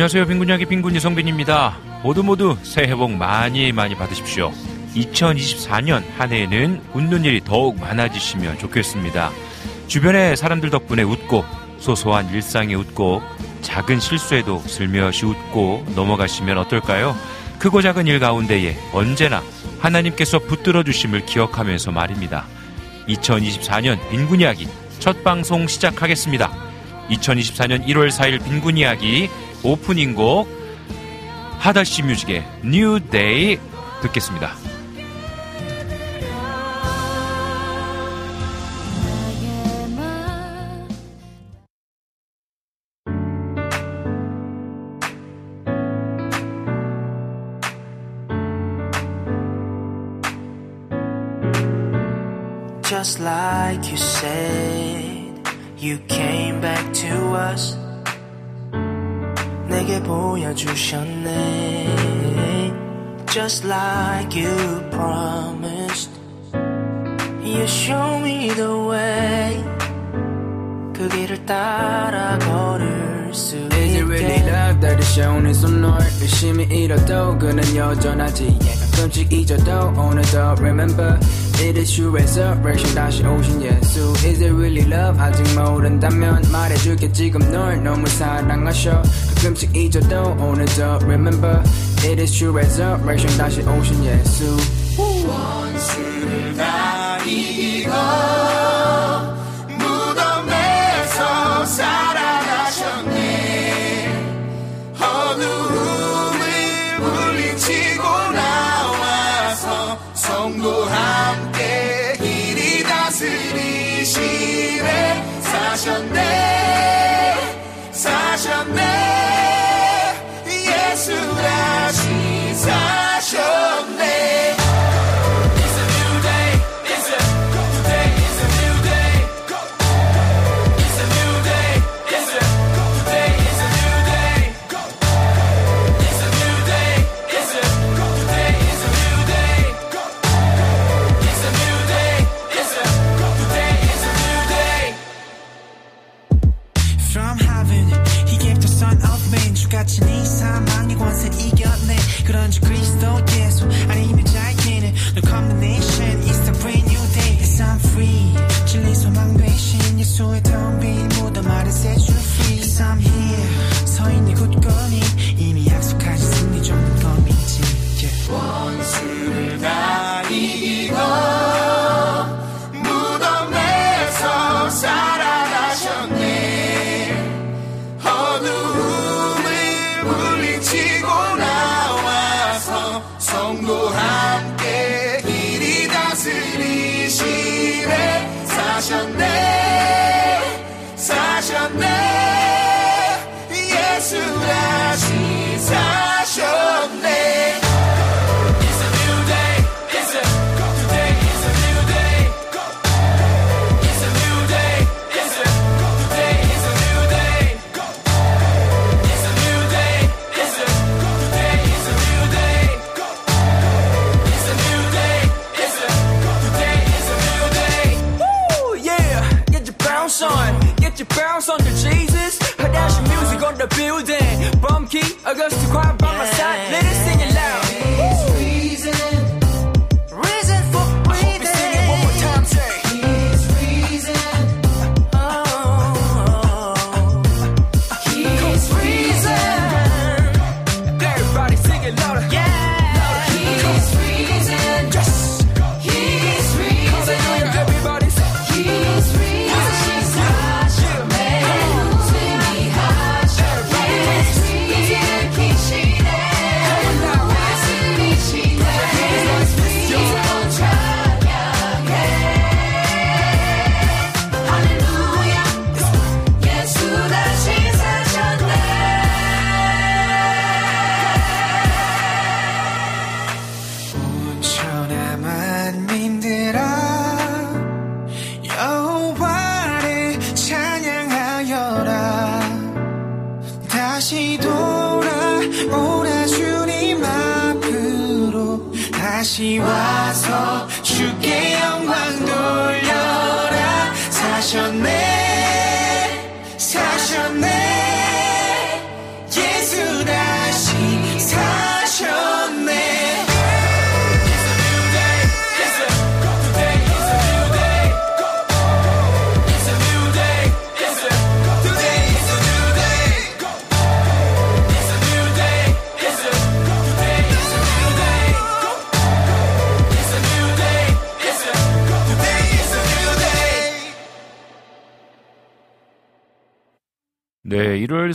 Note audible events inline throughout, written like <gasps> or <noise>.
안녕하세요. 빈군 이야기 빈군 이성빈입니다. 모두 모두 새해 복 많이 많이 받으십시오. 2024년 한 해에는 웃는 일이 더욱 많아지시면 좋겠습니다. 주변의 사람들 덕분에 웃고 소소한 일상에 웃고 작은 실수에도 슬며시 웃고 넘어가시면 어떨까요? 크고 작은 일 가운데에 언제나 하나님께서 붙들어 주심을 기억하면서 말입니다. 2024년 빈군 이야기 첫 방송 시작하겠습니다. 2024년 1월 4일 빈군 이야기 오프닝 곡 하다시 뮤직의 New Day 듣겠습니다. Just like you said, you came back to us. 내게 보여주셨네. Just like you promised, you show me the way. 그 길을 따라 걸을 수 Is it really 있게. love that is shown in some 널 열심히 잃어도 그는 여전하지 yeah, 가끔씩 잊어도 오늘도 remember It is true resurrection 다시 오신 예수 Is it really love 아직 모른다면 말해줄게 지금 널 너무 사랑하셔 가끔씩 잊어도 오늘도 remember It is true resurrection 다시 오신 예수 무덤에서 살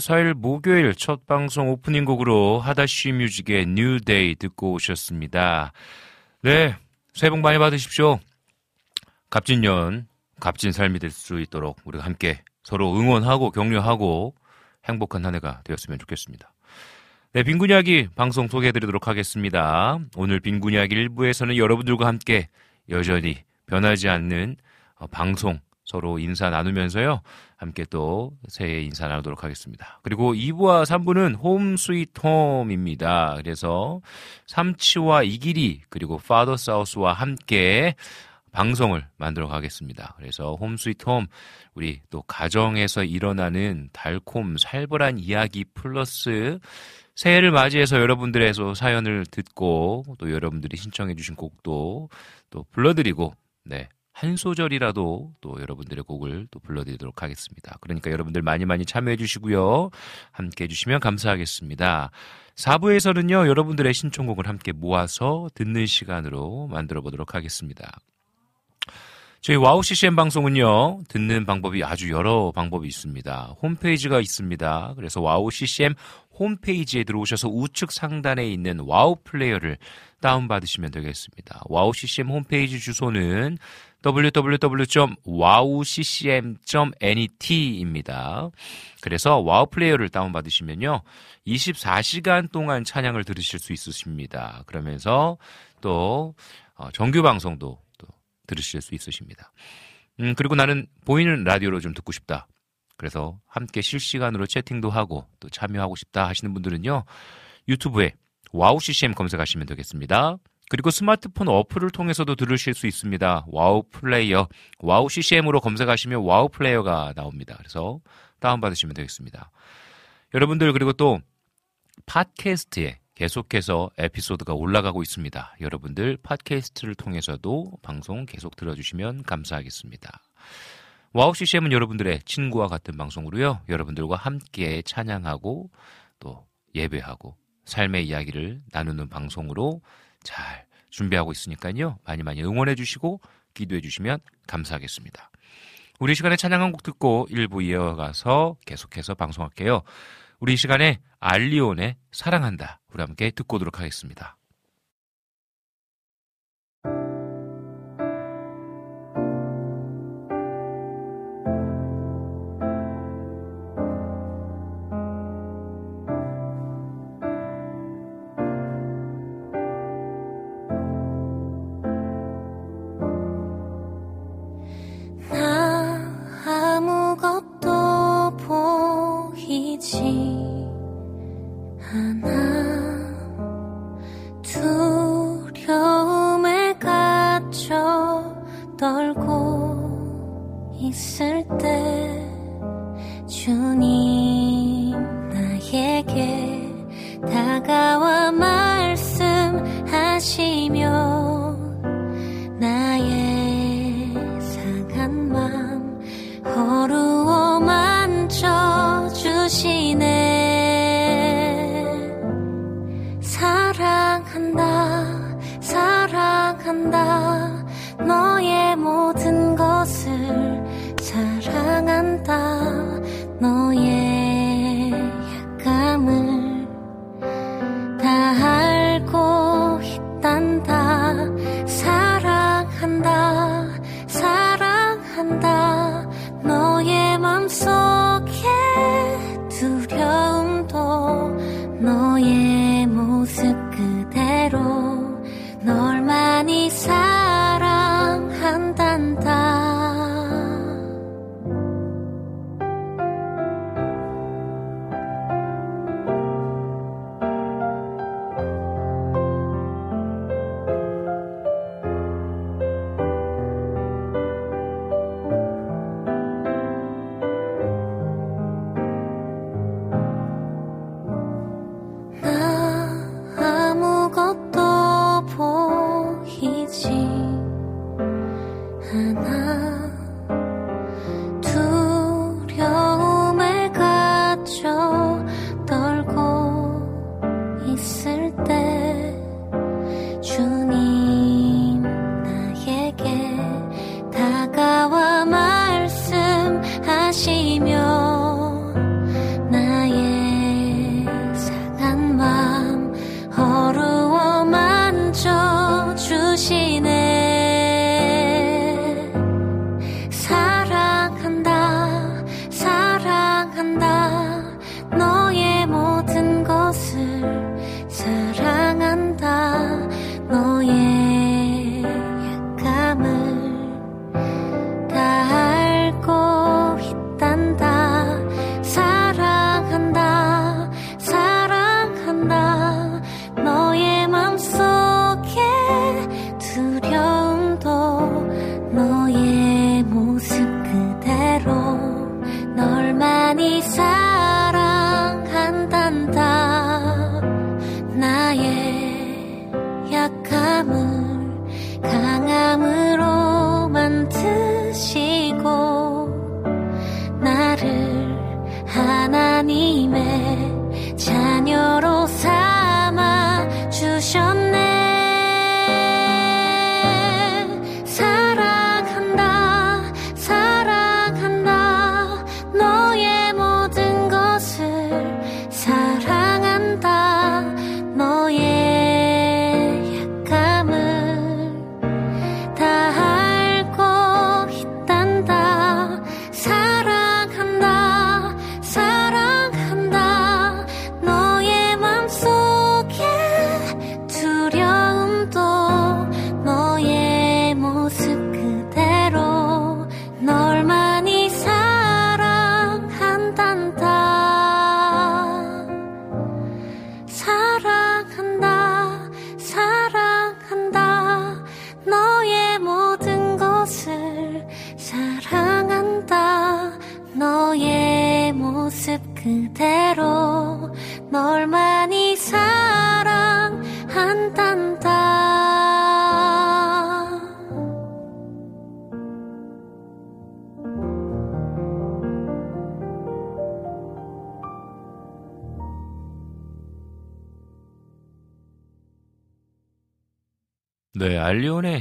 4일 목요일 첫 방송 오프닝 곡으로 하다쉬 뮤직의 New Day 듣고 오셨습니다. 네, 새해 복 많이 받으십시오. 갑진년, 값진 삶이 될 수 있도록 우리가 함께 서로 응원하고 격려하고 행복한 한 해가 되었으면 좋겠습니다. 네, 빈군 이야기 방송 소개해드리도록 하겠습니다. 오늘 빈군 이야기 1부에서는 여러분들과 함께 여전히 변하지 않는 어, 방송 서로 인사 나누면서요. 함께 또 새해 인사 나누도록 하겠습니다. 그리고 2부와 3부는 홈 스위트 홈입니다. 그래서 삼치와 이길이 그리고 파더 사우스와 함께 방송을 만들어 가겠습니다. 그래서 홈 스위트 홈 우리 또 가정에서 일어나는 달콤 살벌한 이야기 플러스 새해를 맞이해서 여러분들의 소- 사연을 듣고 또 여러분들이 신청해 주신 곡도 또 불러드리고 네. 한 소절이라도 또 여러분들의 곡을 또 불러드리도록 하겠습니다. 그러니까 여러분들 많이 많이 참여해 주시고요. 함께 해주시면 감사하겠습니다. 4부에서는요, 여러분들의 신청곡을 함께 모아서 듣는 시간으로 만들어 보도록 하겠습니다. 저희 와우 CCM 방송은요, 듣는 방법이 아주 여러 방법이 있습니다. 홈페이지가 있습니다. 그래서 와우 CCM 홈페이지에 들어오셔서 우측 상단에 있는 와우 플레이어를 다운받으시면 되겠습니다. 와우 CCM 홈페이지 주소는 www.wowccm.net입니다. 그래서 와우 플레이어를 다운받으시면요. 24시간 동안 찬양을 들으실 수 있으십니다. 그러면서 또 어, 정규 방송도 또 들으실 수 있으십니다. 음, 그리고 나는 보이는 라디오로 좀 듣고 싶다. 그래서 함께 실시간으로 채팅도 하고 또 참여하고 싶다 하시는 분들은요. 유튜브에 와우 CCM 검색하시면 되겠습니다. 그리고 스마트폰 어플을 통해서도 들으실 수 있습니다. 와우 플레이어, 와우 CCM으로 검색하시면 와우 플레이어가 나옵니다. 그래서 다운받으시면 되겠습니다. 여러분들 그리고 또 팟캐스트에 계속해서 에피소드가 올라가고 있습니다. 여러분들 팟캐스트를 통해서도 방송 계속 들어주시면 감사하겠습니다. 와우 CCM은 여러분들의 친구와 같은 방송으로요. 여러분들과 함께 찬양하고 또 예배하고 삶의 이야기를 나누는 방송으로 잘 준비하고 있으니까요. 많이 많이 응원해 주시고 기도해 주시면 감사하겠습니다. 우리 시간에 찬양 한 곡 듣고 일부 이어가서 계속해서 방송할게요. 우리 이 시간에 알리온의 사랑한다. 우리 함께 듣고 오도록 하겠습니다.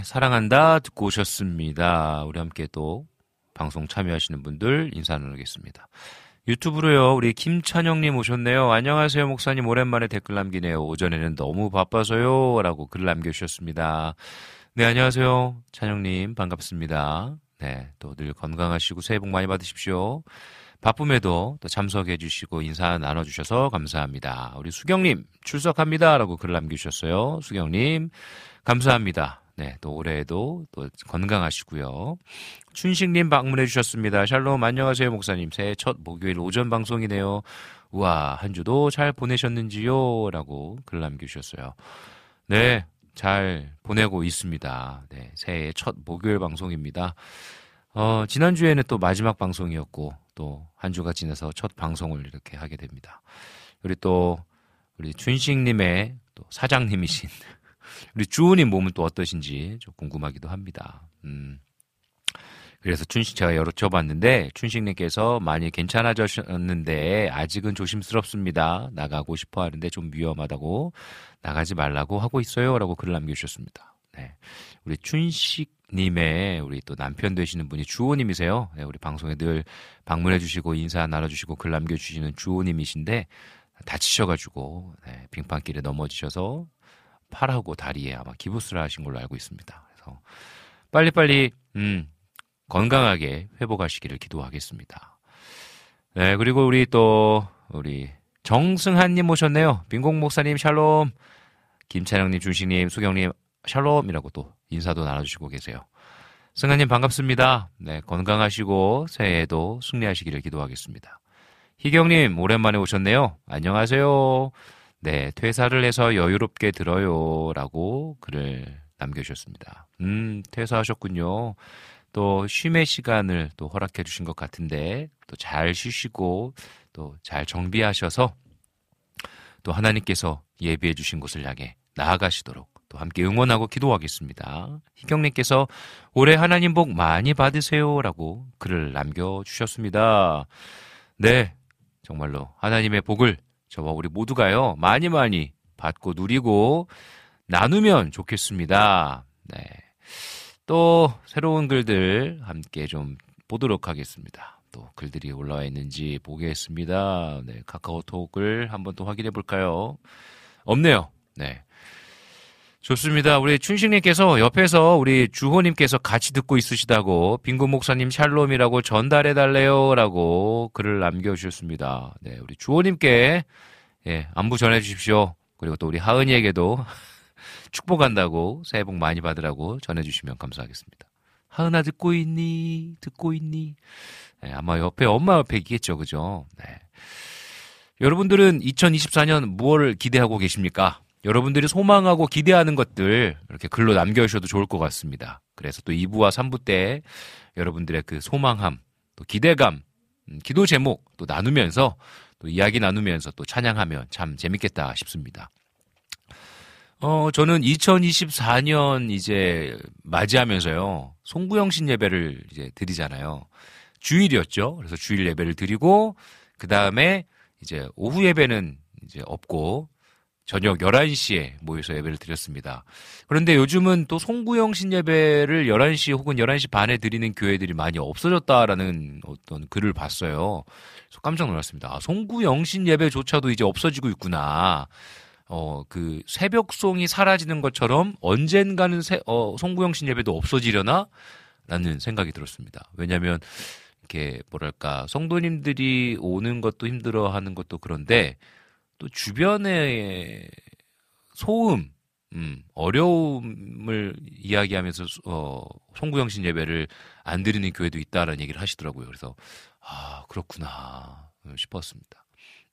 사랑한다 듣고 오셨습니다. 우리 함께 또 방송 참여하시는 분들 인사 나누겠습니다. 유튜브로요, 우리 김찬영님 오셨네요. 안녕하세요, 목사님. 오랜만에 댓글 남기네요. 오전에는 너무 바빠서요. 라고 글 남겨주셨습니다. 네, 안녕하세요. 찬영님, 반갑습니다. 네, 또 늘 건강하시고 새해 복 많이 받으십시오. 바쁨에도 또 참석해 주시고 인사 나눠 주셔서 감사합니다. 우리 수경님, 출석합니다. 라고 글 남겨 주셨어요. 수경님, 감사합니다. 네, 또 올해에도 또 건강하시고요. 춘식님 방문해 주셨습니다. 샬롬 안녕하세요 목사님. 새해 첫 목요일 오전 방송이네요. 우와 한 주도 잘 보내셨는지요? 라고 글 남겨주셨어요. 네, 잘 보내고 있습니다. 네, 새해 첫 목요일 방송입니다. 어, 지난주에는 또 마지막 방송이었고 또 한 주가 지나서 첫 방송을 이렇게 하게 됩니다. 우리 또 우리 춘식님의 또 사장님이신 우리 주호님 몸은 또 어떠신지 좀 궁금하기도 합니다. 음. 그래서 춘식 제가 여쭤봤는데 춘식님께서 많이 괜찮아졌는데 아직은 조심스럽습니다. 나가고 싶어 하는데 좀 위험하다고 나가지 말라고 하고 있어요라고 글을 남겨주셨습니다. 네. 우리 춘식님의 우리 또 남편 되시는 분이 주호님이세요. 네, 우리 방송에 늘 방문해주시고 인사 나눠주시고 글 남겨주시는 주호님이신데 다치셔가지고 네, 빙판길에 넘어지셔서 팔하고 다리에 아마 기부스를 하신 걸로 알고 있습니다. 그래서 빨리빨리 음, 건강하게 회복하시기를 기도하겠습니다. 네, 그리고 우리 또 우리 정승한님 모셨네요. 빈공 목사님 샬롬, 김찬영님, 준식님, 수경님 샬롬이라고 또 인사도 나눠주시고 계세요. 승한님 반갑습니다. 네, 건강하시고 새해에도 승리하시기를 기도하겠습니다. 희경님 오랜만에 오셨네요. 안녕하세요. 네, 퇴사를 해서 여유롭게 들어요. 라고 글을 남겨주셨습니다. 음, 퇴사하셨군요. 또 쉼의 시간을 또 허락해 주신 것 같은데 또 잘 쉬시고 또 잘 정비하셔서 또 하나님께서 예비해 주신 곳을 향해 나아가시도록 또 함께 응원하고 기도하겠습니다. 희경님께서 올해 하나님 복 많이 받으세요라고 글을 남겨주셨습니다. 네, 정말로 하나님의 복을 저와 우리 모두가요 많이 많이 받고 누리고 나누면 좋겠습니다. 네. 또 새로운 글들 함께 좀 보도록 하겠습니다. 또 글들이 올라와 있는지 보겠습니다. 네, 카카오톡을 한번 또 확인해 볼까요? 없네요. 네. 좋습니다. 우리 춘식님께서 옆에서 우리 주호님께서 같이 듣고 있으시다고 빈군 목사님 샬롬이라고 전달해 달래요라고 글을 남겨주셨습니다. 네, 우리 주호님께 예, 안부 전해 주십시오. 그리고 또 우리 하은이에게도 <laughs> 축복한다고 새해 복 많이 받으라고 전해주시면 감사하겠습니다. 하은아 듣고 있니? 듣고 있니? 네, 아마 옆에 엄마 옆에 있겠죠, 그죠? 네. 여러분들은 2024년 무엇을 기대하고 계십니까? 여러분들이 소망하고 기대하는 것들 이렇게 글로 남겨주셔도 좋을 것 같습니다. 그래서 또 2부와 3부 때 여러분들의 그 소망함, 또 기대감, 음, 기도 제목 또 나누면서 또 이야기 나누면서 또 찬양하면 참 재밌겠다 싶습니다. 어, 저는 2024년 이제 맞이하면서요. 송구영신 예배를 이제 드리잖아요. 주일이었죠. 그래서 주일 예배를 드리고 그 다음에 이제 오후 예배는 이제 없고 저녁 11시에 모여서 예배를 드렸습니다. 그런데 요즘은 또 송구영 신 예배를 11시 혹은 11시 반에 드리는 교회들이 많이 없어졌다라는 어떤 글을 봤어요. 그래서 깜짝 놀랐습니다. 아, 송구영 신 예배조차도 이제 없어지고 있구나. 어, 그 새벽송이 사라지는 것처럼 언젠가는 새, 어, 송구영 신 예배도 없어지려나? 라는 생각이 들었습니다. 왜냐면 이렇게 뭐랄까 성도님들이 오는 것도 힘들어 하는 것도 그런데 또 주변의 소음, 음, 어려움을 이야기하면서 어, 송구영신 예배를 안 드리는 교회도 있다라는 얘기를 하시더라고요. 그래서 아 그렇구나 싶었습니다.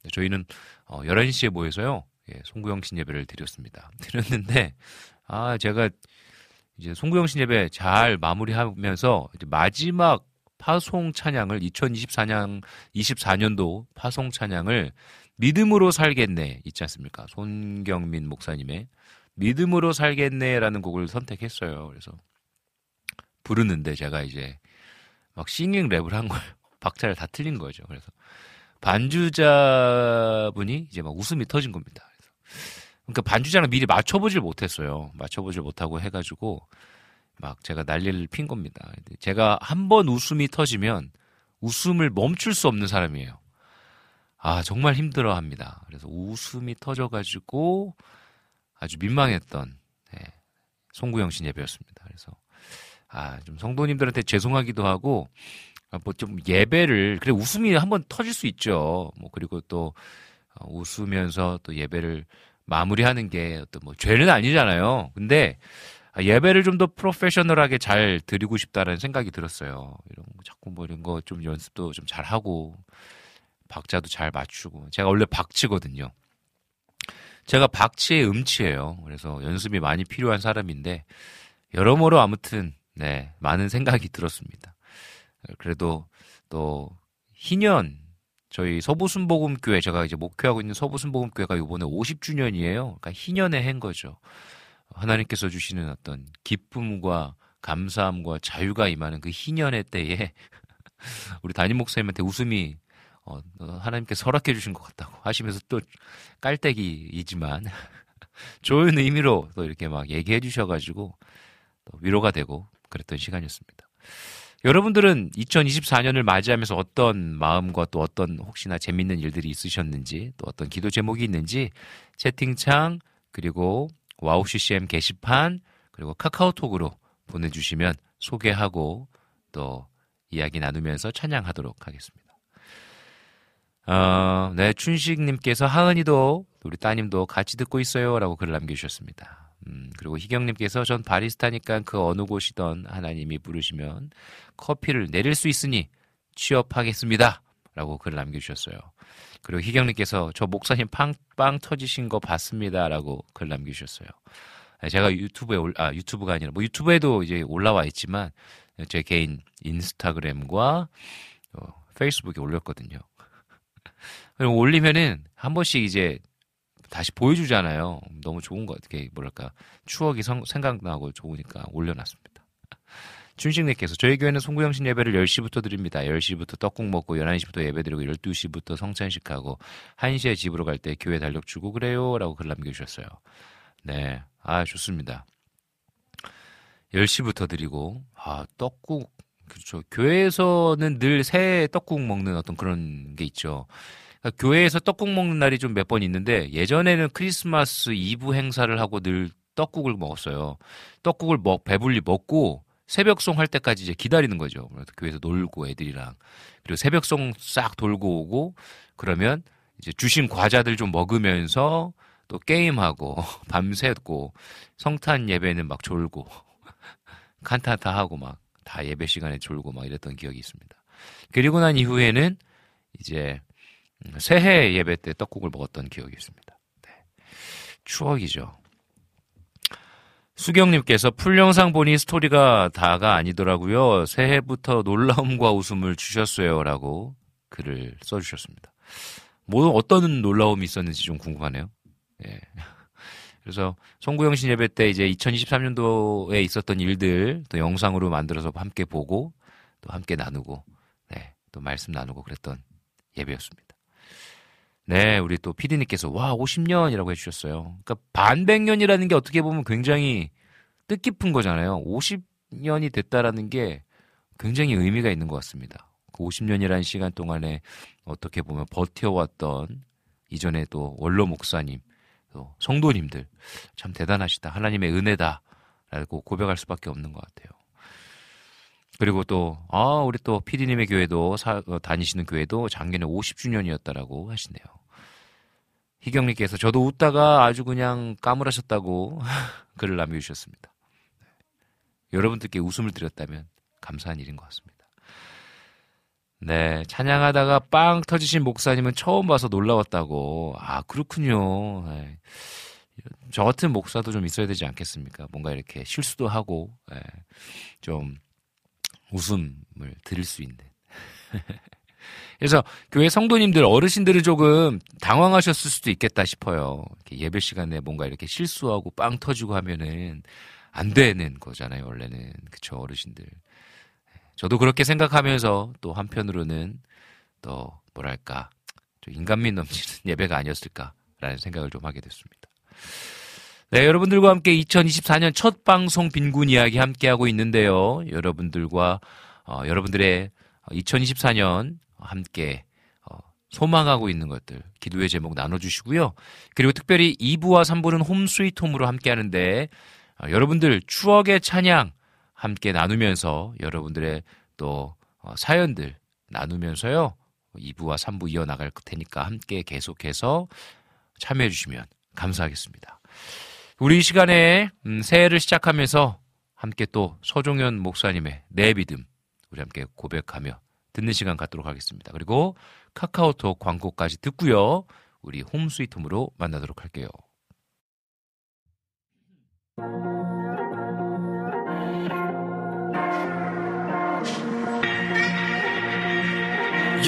네, 저희는 어, 11시에 모여서요. 예, 송구영신 예배를 드렸습니다. <laughs> 드렸는데 아 제가 이제 송구영신 예배 잘 마무리하면서 마지막 파송 찬양을 2024년 24년도 파송 찬양을 믿음으로 살겠네 있지 않습니까? 손경민 목사님의 믿음으로 살겠네라는 곡을 선택했어요. 그래서 부르는데 제가 이제 막 싱잉 랩을 한 거예요. <laughs> 박자를 다 틀린 거죠. 그래서 반주자분이 이제 막 웃음이 터진 겁니다. 그러니까 반주자랑 미리 맞춰보질 못했어요. 맞춰보질 못하고 해가지고 막 제가 난리를 핀 겁니다. 제가 한 번 웃음이 터지면 웃음을 멈출 수 없는 사람이에요. 아, 정말 힘들어 합니다. 그래서 웃음이 터져가지고 아주 민망했던, 네, 송구영 씨 예배였습니다. 그래서, 아, 좀 성도님들한테 죄송하기도 하고, 아, 뭐 좀 예배를, 그래, 웃음이 한번 터질 수 있죠. 뭐, 그리고 또, 어, 웃으면서 또 예배를 마무리하는 게 어떤 뭐 죄는 아니잖아요. 근데 아, 예배를 좀 더 프로페셔널하게 잘 드리고 싶다는 생각이 들었어요. 이런 거 자꾸 뭐 이런 거 좀 연습도 좀 잘 하고 박자도 잘 맞추고 제가 원래 박치거든요. 제가 박치의 음치예요. 그래서 연습이 많이 필요한 사람인데 여러모로 아무튼 네 많은 생각이 들었습니다. 그래도 또 희년 저희 서부순복음교회 제가 이제 목회하고 있는 서부순복음교회가 이번에 50주년이에요. 그러니까 희년의 행 거죠. 하나님께서 주시는 어떤 기쁨과 감사함과 자유가 임하는 그 희년의 때에 <laughs> 우리 담임 목사님한테 웃음이 어, 하나님께서 허락해 주신 것 같다고 하시면서 또 깔때기이지만 <laughs> 좋은 의미로 또 이렇게 막 얘기해 주셔가지고 또 위로가 되고 그랬던 시간이었습니다. 여러분들은 2024년을 맞이하면서 어떤 마음과 또 어떤 혹시나 재밌는 일들이 있으셨는지 또 어떤 기도 제목이 있는지 채팅창 그리고 와우 CCM 게시판 그리고 카카오톡으로 보내주시면 소개하고 또 이야기 나누면서 찬양하도록 하겠습니다. 어, 네, 춘식님께서 하은이도 우리 따님도 같이 듣고 있어요 라고 글을 남겨주셨습니다. 음, 그리고 희경님께서 전 바리스타니까 그 어느 곳이던 하나님이 부르시면 커피를 내릴 수 있으니 취업하겠습니다. 라고 글을 남겨주셨어요. 그리고 희경님께서 저 목사님 빵, 빵 터지신 거 봤습니다. 라고 글 남겨주셨어요. 네, 제가 유튜브에 올, 아, 유튜브가 아니라 뭐 유튜브에도 이제 올라와 있지만 제 개인 인스타그램과 어, 페이스북에 올렸거든요. 그리고 올리면은 한 번씩 이제 다시 보여주잖아요. 너무 좋은 것 같아요. 뭐랄까 추억이 성- 생각나고 좋으니까 올려놨습니다. 춘식님께서 저희 교회는 송구영신 예배를 10시부터 드립니다. 10시부터 떡국 먹고 11시부터 예배 드리고 12시부터 성찬식하고 1시에 집으로 갈 때 교회 달력 주고 그래요. 라고 글 남겨주셨어요. 네. 아, 좋습니다. 10시부터 드리고, 아, 떡국, 그렇죠. 교회에서는 늘 새 떡국 먹는 어떤 그런 게 있죠. 그러니까 교회에서 떡국 먹는 날이 좀 몇 번 있는데, 예전에는 크리스마스 이브 행사를 하고 늘 떡국을 먹었어요. 떡국을 먹, 배불리 먹고, 새벽송 할 때까지 이제 기다리는 거죠. 교회에서 놀고 애들이랑. 그리고 새벽송 싹 돌고 오고, 그러면 이제 주신 과자들 좀 먹으면서 또 게임하고, <laughs> 밤새고, 성탄 예배는 막 졸고, <laughs> 칸타타 하고 막 다 예배 시간에 졸고 막 이랬던 기억이 있습니다. 그리고 난 이후에는 이제 음, 새해 예배 때 떡국을 먹었던 기억이 있습니다. 네. 추억이죠. 수경님께서 풀 영상 보니 스토리가 다가 아니더라고요. 새해부터 놀라움과 웃음을 주셨어요라고 글을 써주셨습니다. 뭐 어떤 놀라움이 있었는지 좀 궁금하네요. 예. 그래서 송구영신 예배 때 이제 2023년도에 있었던 일들 또 영상으로 만들어서 함께 보고 또 함께 나누고 네, 또 말씀 나누고 그랬던 예배였습니다. 네, 우리 또 피디님께서 와 50년이라고 해주셨어요. 그러니까 반백년이라는 게 어떻게 보면 굉장히 뜻깊은 거잖아요. 50년이 됐다라는 게 굉장히 의미가 있는 것 같습니다. 그 50년이라는 시간 동안에 어떻게 보면 버텨왔던 이전에 또 원로 목사님, 또 성도님들 참 대단하시다. 하나님의 은혜다라고 고백할 수밖에 없는 것 같아요. 그리고 또, 아, 우리 또 피디님의 교회도, 사- 어, 다니시는 교회도 작년에 50주년이었다라고 하시네요. 희경님께서 저도 웃다가 아주 그냥 까물하셨다고 <laughs> 글을 남겨주셨습니다. 여러분들께 웃음을 드렸다면 감사한 일인 것 같습니다. 네, 찬양하다가 빵 터지신 목사님은 처음 봐서 놀라웠다고. 아, 그렇군요. 네. 저 같은 목사도 좀 있어야 되지 않겠습니까? 뭔가 이렇게 실수도 하고, 예, 좀 웃음을 드릴 수 있는. <laughs> 그래서 교회 성도님들, 어르신들은 조금 당황하셨을 수도 있겠다 싶어요. 예배 시간에 뭔가 이렇게 실수하고 빵 터지고 하면은 안 되는 거잖아요, 원래는. 그쵸, 어르신들. 저도 그렇게 생각하면서 또 한편으로는 또 뭐랄까, 좀 인간미 넘치는 <laughs> 예배가 아니었을까라는 생각을 좀 하게 됐습니다. 네, 여러분들과 함께 2024년 첫 방송 빈곤 이야기 함께 하고 있는데요. 여러분들과, 어, 여러분들의 2024년 함께, 어, 소망하고 있는 것들, 기도의 제목 나눠주시고요. 그리고 특별히 2부와 3부는 홈 스위트 홈으로 함께 하는데, 어, 여러분들 추억의 찬양 함께 나누면서 여러분들의 또 어, 사연들 나누면서요. 2부와 3부 이어나갈 테니까 함께 계속해서 참여해 주시면 감사하겠습니다. 우리 이 시간에 음, 새해를 시작하면서 함께 또 서종현 목사님의 내 믿음 우리 함께 고백하며 듣는 시간 갖도록 하겠습니다. 그리고 카카오톡 광고까지 듣고요. 우리 홈스위트홈으로 만나도록 할게요.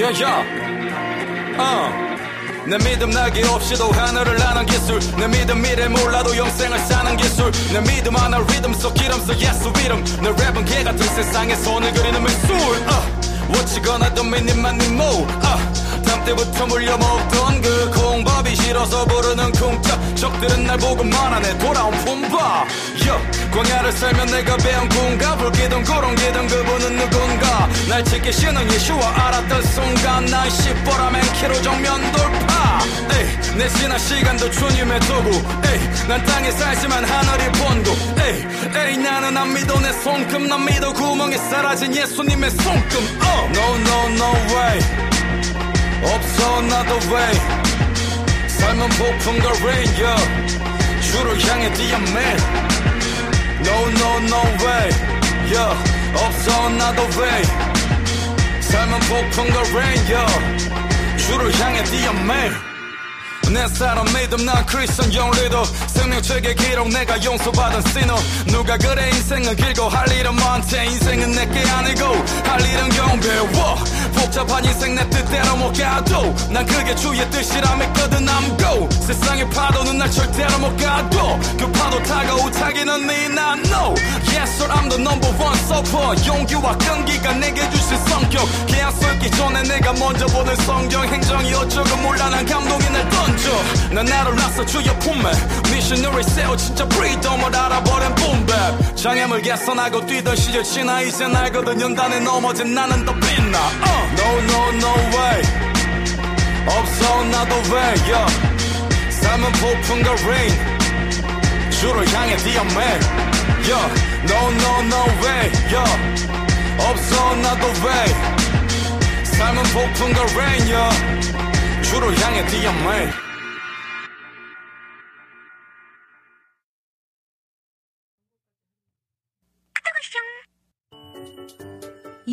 야야 어. 내 믿음 날개 없이도 하늘을 나는 기술 내 믿음 미래 몰라도 영생을 사는 기술 내 믿음 하나 리듬 속 기름 속 예수 이름 내 랩은 개 같은 세상에 손을 그리는 미술 uh. What you gonna do me 님만 님 모. uh. 담 때부터 물려 먹던 그 공법이 싫어서 부르는 쿵짝. 적들은 날 보고 말하네. 돌아온 품바. yeah. 광야를 살면 내가 배운 군가. 불기둥 구렁기둥 그분은 누군가. 날 지키시는 예수와 알았던 순간. 난 10보라맨 키로 정면 돌파. 에이, 내 지난 시간도 주님의 도구. 에이, 난 땅에 살지만 하늘이 본고 에이, 에이, 나는 안 믿어. 내 손금 난 믿어. 구멍에 사라진 예수님의 손금. oh. No no no way 없어 나도 way 삶은 폭풍과 rain yeah. 주를 향해 뛰어 man No no no way yeah. 없어 나도 way 삶은 폭풍과 rain yeah. 주를 향해 뛰어 man 내 사람 믿음 난 크리스천 영리도. 생명책의 기록 내가 용서받은 신호 누가 그래 인생은 길고 할 일은 많대 인생은 내게 아니고 할 일은 경배워. 복잡한 인생 내 뜻대로 못 가도 난 그게 주의 뜻이라 믿거든 I'm go. 세상의 파도는 날 절대로 못 가도 그 파도 타고 타기는 네난 no Yes sir I'm the number one surfer. 용기와 끈기가 내게 주신 성격. 계약 쓸기 전에 내가 먼저 보는 성경 행정이 어쩌고 몰라 난 감동이 날 던져 난 나를 놨어 주의 품에 미셔너리 세워 진짜 프리덤을 알아버린 붐백 장애물 개선하고 뛰던 시절 지나 이젠 알거든 연단에 넘어진 나는 더 빛나 uh. No no no way 없어 나도 왜 yeah. 삶은 폭풍과 rain 주를 향해 디어맨 yeah. No no no way yeah. 없어 나도 왜 삶은 폭풍과 rain yeah. 주를 향해 디어맨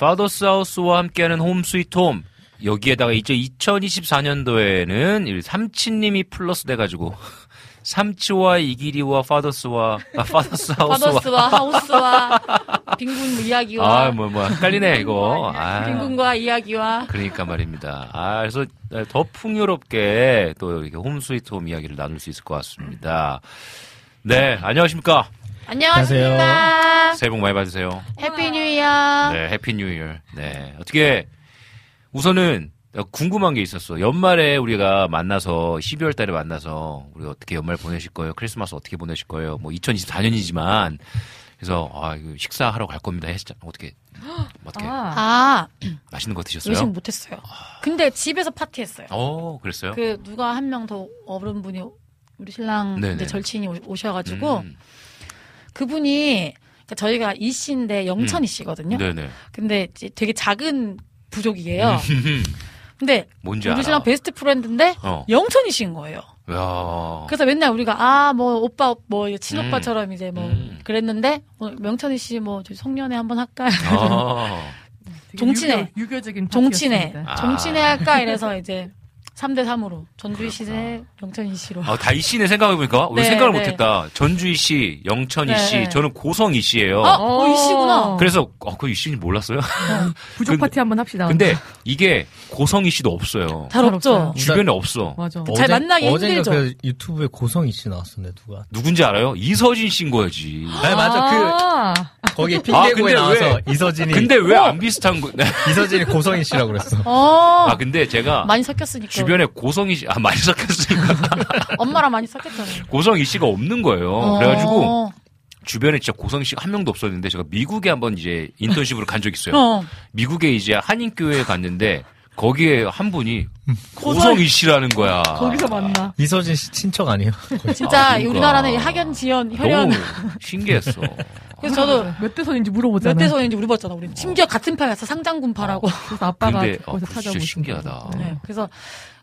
파더스 하우스와 함께하는 Home Sweet Home. 여기에다가 이제 2024년도에는 삼치님이 플러스 돼가지고 <laughs> 삼치와 이기리와 파더스와 아, 파더스 하우스와 파더스와 하우스와 빈군 이야기와 아뭐뭐 헷갈리네 이거. 아, 빈군과 이야기와 그러니까 말입니다. 아 그래서 더 풍요롭게 또 이렇게 Home Sweet Home 이야기를 나눌 수 있을 것 같습니다. 네, 안녕하십니까. 안녕하십니까 새해 복 많이 받으세요. Happy New Year 네, Happy New Year. 네. 어떻게 우선은 궁금한 게 있었어. 연말에 우리가 만나서 12월 달에 만나서 우리 어떻게 연말 보내실 거예요? 크리스마스 어떻게 보내실 거예요? 뭐 2024년이지만 그래서 아, 이거 식사하러 갈 겁니다. 했잖아. 어떻게 <gasps> 어떻게 아 맛있는 거 드셨어요? 요즘 못했어요 근데 집에서 파티했어요 어, 그랬어요? 그 누가 한 명 더 어른 분이 우리 신랑 네네. 이제 절친이 오- 오셔가지고 음. 그분이 그러니까 저희가 이 씨인데 영천이 씨거든요. 네네. 근데 되게 작은 부족이에요. <laughs> 근데 뭔지 우리. 신랑 베스트 프렌드인데 어. 영천이 씨인 거예요. 야. 그래서 맨날 우리가 아 뭐 오빠 뭐 친오빠처럼 이제 뭐 음. 그랬는데 어, 명천이 씨뭐 성년회 한번 할까요? 아. <laughs> 종친회. 유교, 유교 적인 종친회 파티였습니다. 아. 종친회 할까 이래서 이제 3대 3으로 전주희 씨대 영천이 씨로 아, 다 이 씨네 생각해 보니까 우리 네, 생각을 네. 못 했다. 전주희 씨, 영천이 네, 씨, 네. 저는 고성이 씨예요. 어, 어, 이 씨구나. 그래서 어, 그 이씨는 몰랐어요. 부족 근데- 파티 한번 합시다. 근데 이게 고성이 씨도 없어요. 잘잘 없죠. 없어요. 주변에 없어. 맞아. 잘 만나기 힘들죠. 그 유튜브에 고성이 씨 나왔었네 누가. 누군지 알아요? 이서진 씨인 거야지. 네 맞아 아, 그 거기 아, 핑계고에 근데 나와서 이서진이 근데 왜 안 비슷한 거? <laughs> 이서진이 고성이 씨라고 그랬어. 어아 근데 제가 많이 섞였으니까 주변에 고성이 씨, 아 많이 섞였으니까 <laughs> 엄마랑 많이 섞였잖아요. 고성이 씨가 없는 거예요. 어. 그래가지고 주변에 진짜 고성이 씨가 한 명도 없었는데 제가 미국에 한번 이제 인턴십으로 간적 있어요. 어. 미국에 이제 한인교회에 갔는데 거기에 한 분이 고성이 씨라는 거야. 거기서 만나. 이서진 씨 친척 아니에요? <laughs> 진짜 아, 그러니까. 우리나라는 학연 지연 혈연 신기했어. 그래서 저도 몇대 손인지 물어보잖아. 몇대 손인지 물어봤잖아 우리 심지어 같은 파였어 상장군파라고 그래서 아빠가 근데 거기서 어, 진짜 찾아보고 신기하다. 네. 그래서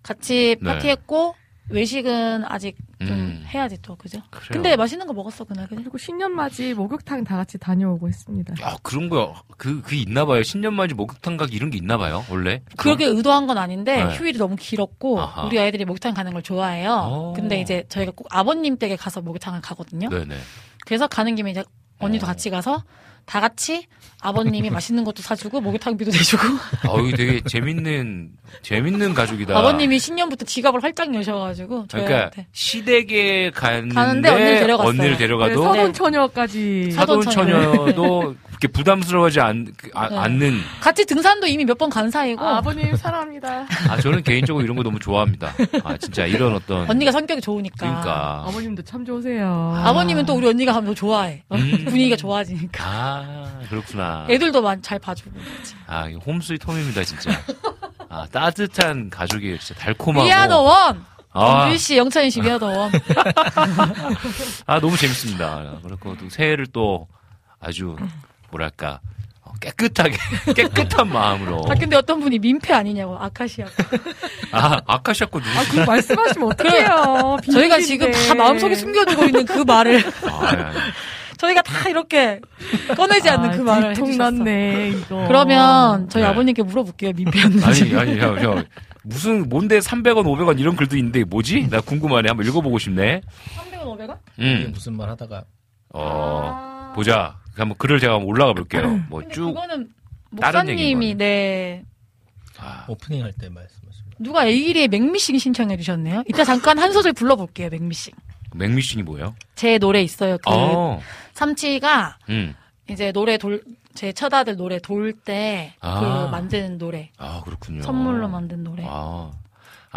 같이 네. 파티했고 외식은 아직 좀 음. 해야지 또 그죠? 그래요. 근데 맛있는 거 먹었어 그날. 그리고 신년맞이 목욕탕 다 같이 다녀오고 했습니다. 야 그런 거그그 있나 봐요. 신년맞이 목욕탕 가기 이런 게 있나 봐요. 원래. 그렇게 의도한 건 아닌데 네. 휴일이 너무 길었고 아하. 우리 아이들이 목욕탕 가는 걸 좋아해요. 오. 근데 이제 저희가 꼭 아버님 댁에 가서 목욕탕을 가거든요. 네네. 그래서 가는 김에 이제 언니도 어. 같이 가서 다 같이 아버님이 맛있는 것도 사주고 목욕탕비도 내주고 어이 되게 재밌는 재밌는 가족이다. 아버님이 신년부터 지갑을 활짝 여셔가지고 그러니까 시댁에 갔는데 가는데 언니를 데려갔어요. 언니를 네, 데려가도 서돈 처녀까지 사돈 사돈 처녀도 <laughs> 그렇게 부담스러워하지 않, 아, 네. 않는 같이 등산도 이미 몇 번 간 사이고 아, 아버님 사랑합니다. 아 저는 개인적으로 이런 거 너무 좋아합니다. 아 진짜 이런 어떤 언니가 성격이 좋으니까 그러니까 아버님도 참 좋으세요. 아버님은 또 우리 언니가 하면 더 좋아해 음. <laughs> 분위기가 좋아지니까 아 그렇구나. 애들도 많이 잘 봐주고. 아 이거 홈스윗 홈입니다 진짜. 아 따뜻한 가족이에요 진짜 달콤하고. 위아더 원 아. 씨 영찬이 씨 위아더 원 <laughs> 아 너무 재밌습니다. 그리고 또 새해를 또 아주 뭐랄까 어, 깨끗하게 <laughs> 깨끗한 마음으로. 아 근데 어떤 분이 민폐 아니냐고 아카시아 아 아카시아 거 누구시? 아, 그거 말씀하시면 <laughs> 어떡해요. 저희가 지금 다 마음속에 숨겨두고 있는 그 말을 아, 아니, 아니. <laughs> 저희가 다 이렇게 꺼내지 않는 그 말을 해주셨어 통났네 이거. 그러면 저희 네. 아버님께 물어볼게요 민폐였는지 아니 아니 형, 형 무슨 뭔데 300원 500원 이런 글도 있는데 뭐지? 나 궁금하네. 한번 읽어보고 싶네. 300원 500원? 이게 음. 무슨 말 하다가 어 보자. 한번 글을 제가 한번 올라가 볼게요. 뭐 쭉. 그거는 다른 목사님이. 네 아, 오프닝 할 때 말씀하십니다. 누가 에이리의 맥미싱 신청해 주셨네요. 이따 잠깐 한 소절 불러볼게요. 맥미싱. 맥미싱이 뭐예요? 제 노래 있어요. 그 어. 삼치가 음. 이제 노래 돌 제 처다들 노래 돌 때그 아. 만드는 노래 아 그렇군요. 선물로 만든 노래. 아.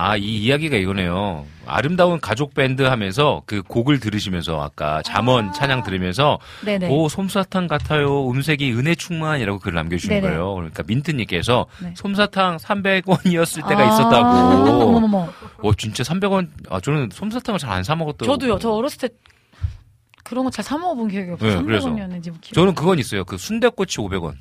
아, 이 이야기가 이거네요. 아름다운 가족 밴드 하면서 그 곡을 들으시면서 아까 잠원 찬양 들으면서 네네. 오 솜사탕 같아요. 음색이 은혜 충만이라고 글을 남겨주신 네네. 거예요. 그러니까 민트님께서 네. 솜사탕 300원이었을 때가 아, 있었다고. 어 진짜 300원. 아 저는 솜사탕을 잘 안 사 먹었더라고요. 저도요. 저 어렸을 때 그런 거 잘 사 먹어본 기억이 없어요. 네, 그래서. 300원이었는지 기억. 저는 그건 있어요. 그 순대꼬치 500원.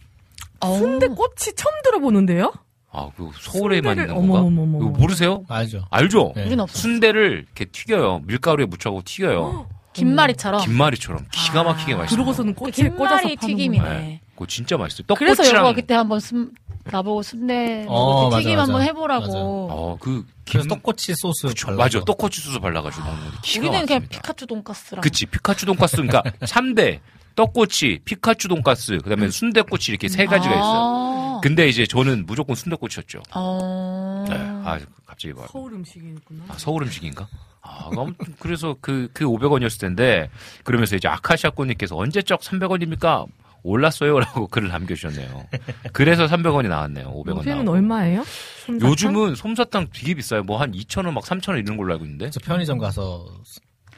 순대 꽃이 처음 들어보는데요? 아, 그 서울에만 있는 건가? 어머머머머. 이거 모르세요? 알죠? 알죠? 네. 우린 없어. 순대를 이렇게 튀겨요. 밀가루에 묻혀고 튀겨요. 김말이처럼. 김말이처럼 기가 막히게 맛있어요. 그러고서는 그 꽃에 꽂아서 김말이 파는 튀김이네. 네. 그거 진짜 맛있어요. 그래서 떡꼬치랑 여보가 그때 한번 순, 나보고 순대 어, 먹을 때 맞아, 튀김 맞아. 한번 해보라고. 어, 그 그래서 김- 떡꼬치 소스 그쵸. 맞아. 떡꼬치 소스 발라 가지고 먹는 거 기가 우리는 그냥 막힙니다. 피카츄 돈가스랑. 그치. 피카츄 돈가스. 그러니까 3대 떡꼬치, 피카츄 돈가스, 그다음에 순대꼬치 이렇게 세 가지가 있어요. 아. 근데 이제 저는 무조건 순대꼬치였죠. 어. 네. 아, 갑자기 막 서울 음식이구나. 아, 서울 음식인가? 아, 아무튼 그래서 그, 그 500원이었을 텐데, 그러면서 이제 아카시아 꽃님께서 언제적 300원입니까? 올랐어요? 라고 글을 남겨주셨네요. 그래서 300원이 나왔네요. 500원. 요새는 나오고. 얼마예요? 솜사탕? 요즘은 솜사탕 되게 비싸요. 뭐 한 2,000원, 막 3,000원 이런 걸로 알고 있는데. 저 편의점 가서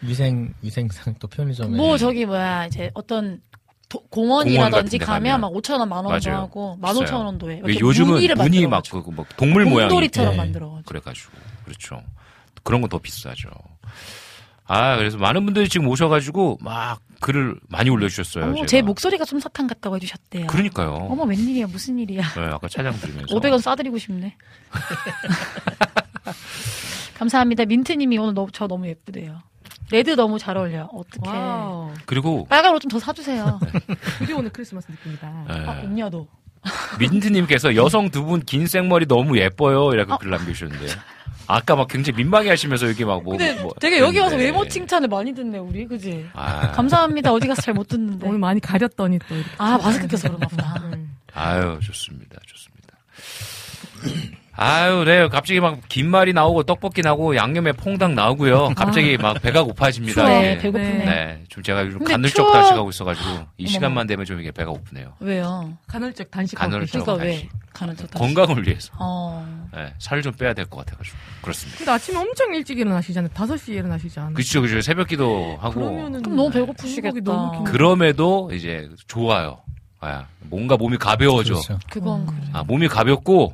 위생 위생상 또 편의점에 뭐 저기 뭐야 이제 어떤 도- 공원이라든지 공원 가면. 막 5천 원, 만 원도 맞아요. 하고 만 비싸요. 오천 원도 해. 요즘은 무늬 막. 그, 뭐 동물 모양이. 곰돌이처럼 예. 만들어가지고. 그래가지고. 그렇죠. 그런 건 더 비싸죠. 아, 그래서 많은 분들이 지금 오셔가지고 막 글을 많이 올려주셨어요. 어머. 제 목소리가 솜사탕 같다고 해주셨대요. 그러니까요. 어머 웬일이야 무슨 일이야. 네, 아까 찬양 들으면서. 500원 싸드리고 싶네. <laughs> 감사합니다. 민트님이 오늘 너무, 저 너무 예쁘대요. Red 너무 잘 어울려. 어떡해. Wow. 그리고 빨간 옷 좀 더 사주세요. 그게 오늘 크리스마스 느낌이다. 네, 아, 음료도. 민트님께서 여성 두 분 긴 생머리 너무 예뻐요. 이라고 글 남겨주셨는데. 아까 막 굉장히 민망해 하시면서 여기 막 뭐. 근데 뭐 되게 여기 와서. 외모 칭찬을 많이 듣네, 우리. 그지? 아, 감사합니다. 어디 가서 잘 못 듣는데. 오늘 많이 가렸더니 또 이렇게. 아, 마스크 껴서 그런가 보다. 음. 아유, 좋습니다. 좋습니다. 아유, 네. 갑자기 막 긴 말이 나오고 떡볶이 나오고 양념에 퐁당 나오고요. 갑자기 막 배가 고파집니다. 네, 이게. 배고프네. 네. 좀 제가 요즘 근데 간헐적 추워- 단식하고 있어가지고 이. 시간만 되면 좀 이게 배가 고프네요. 왜요? 간헐적 단식하고 간헐적 계시죠? 그러니까 왜? 단식. 가는 저 건강을 위해서. 어. 네, 살을 좀 빼야 될 것 같아가지고. 그렇습니다. 근데 아침에 엄청 일찍 일어나시잖아요. 5시에 일어나시지 않아요? 그쵸, 그쵸. 새벽 기도 하고. 그러면은 그럼 너무 배고프시겠다. 너무 긴- 그럼에도 이제 좋아요. 아, 뭔가 몸이 가벼워져. 그렇죠. 그건 그래. 아, 몸이 가볍고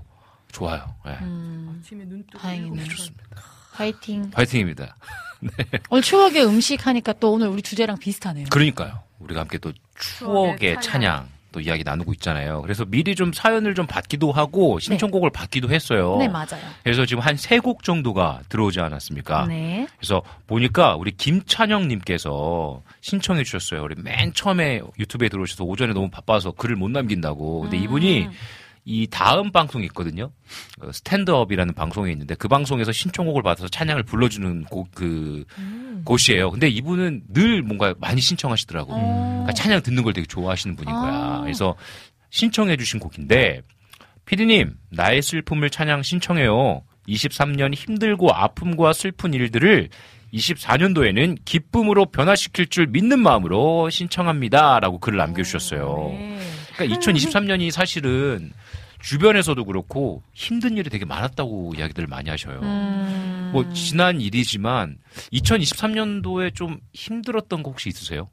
좋아요. 네. 음, 아침에 눈 뜨고 다행이네. 좋습니다. 파이팅. 파이팅입니다. <laughs> 오늘 추억의 음식 하니까 또 오늘 우리 주제랑 비슷하네요. 그러니까요. 우리가 함께 또 추억의 추억의 찬양. 또 이야기 나누고 있잖아요. 그래서 미리 좀 사연을 좀 받기도 하고 신청곡을 받기도 했어요. 네, 맞아요. 그래서 지금 한 세 곡 정도가 들어오지 않았습니까? 네. 그래서 보니까 우리 김찬영 님께서 신청해 주셨어요. 우리 맨 처음에 유튜브에 들어오셔서 오전에 너무 바빠서 글을 못 남긴다고. 근데 이분이 음. 이 다음 방송이 있거든요. 어, 스탠드업이라는 방송이 있는데 그 방송에서 신청곡을 받아서 찬양을 불러주는 곡, 그 음. 곳이에요. 근데 이분은 늘 뭔가 많이 신청하시더라고. 어. 그러니까 찬양 듣는 걸 되게 좋아하시는 분인 거야. 아. 그래서 신청해 주신 곡인데 피디님 나의 슬픔을 찬양 신청해요. 23년 힘들고 아픔과 슬픈 일들을 24년도에는 기쁨으로 변화시킬 줄 믿는 마음으로 신청합니다 라고 글을 남겨주셨어요. 네. 그러니까 2023년이 사실은 주변에서도 그렇고 힘든 일이 되게 많았다고 이야기들을 많이 하셔요. 음. 뭐 지난 일이지만 2023년도에 좀 힘들었던 거 혹시 있으세요?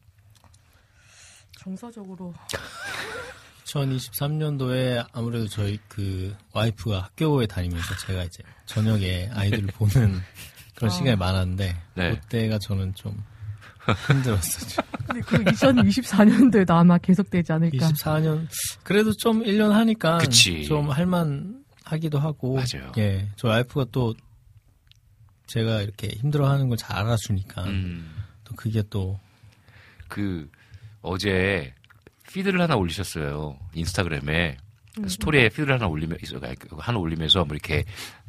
정서적으로 <laughs> 2023년도에 아무래도 저희 그 와이프가 학교에 다니면서 제가 이제 저녁에 아이들을 보는 <laughs> 그런 시간이 많았는데 네. 그때가 저는 좀 힘들었었죠. 근데 그 2024년도에도 아마 계속되지 않을까. 24년 그래도 좀 1년 하니까 그치. 좀 할만 하기도 하고 맞아요. 예. 저 와이프가 또 제가 이렇게 힘들어하는 걸 잘 알아주니까 음, 또 그게 또 그 어제 피드를 하나 올리셨어요. 인스타그램에 스토리에 피드를 하나 올리면 있어 하나 올리면서 뭐 이렇게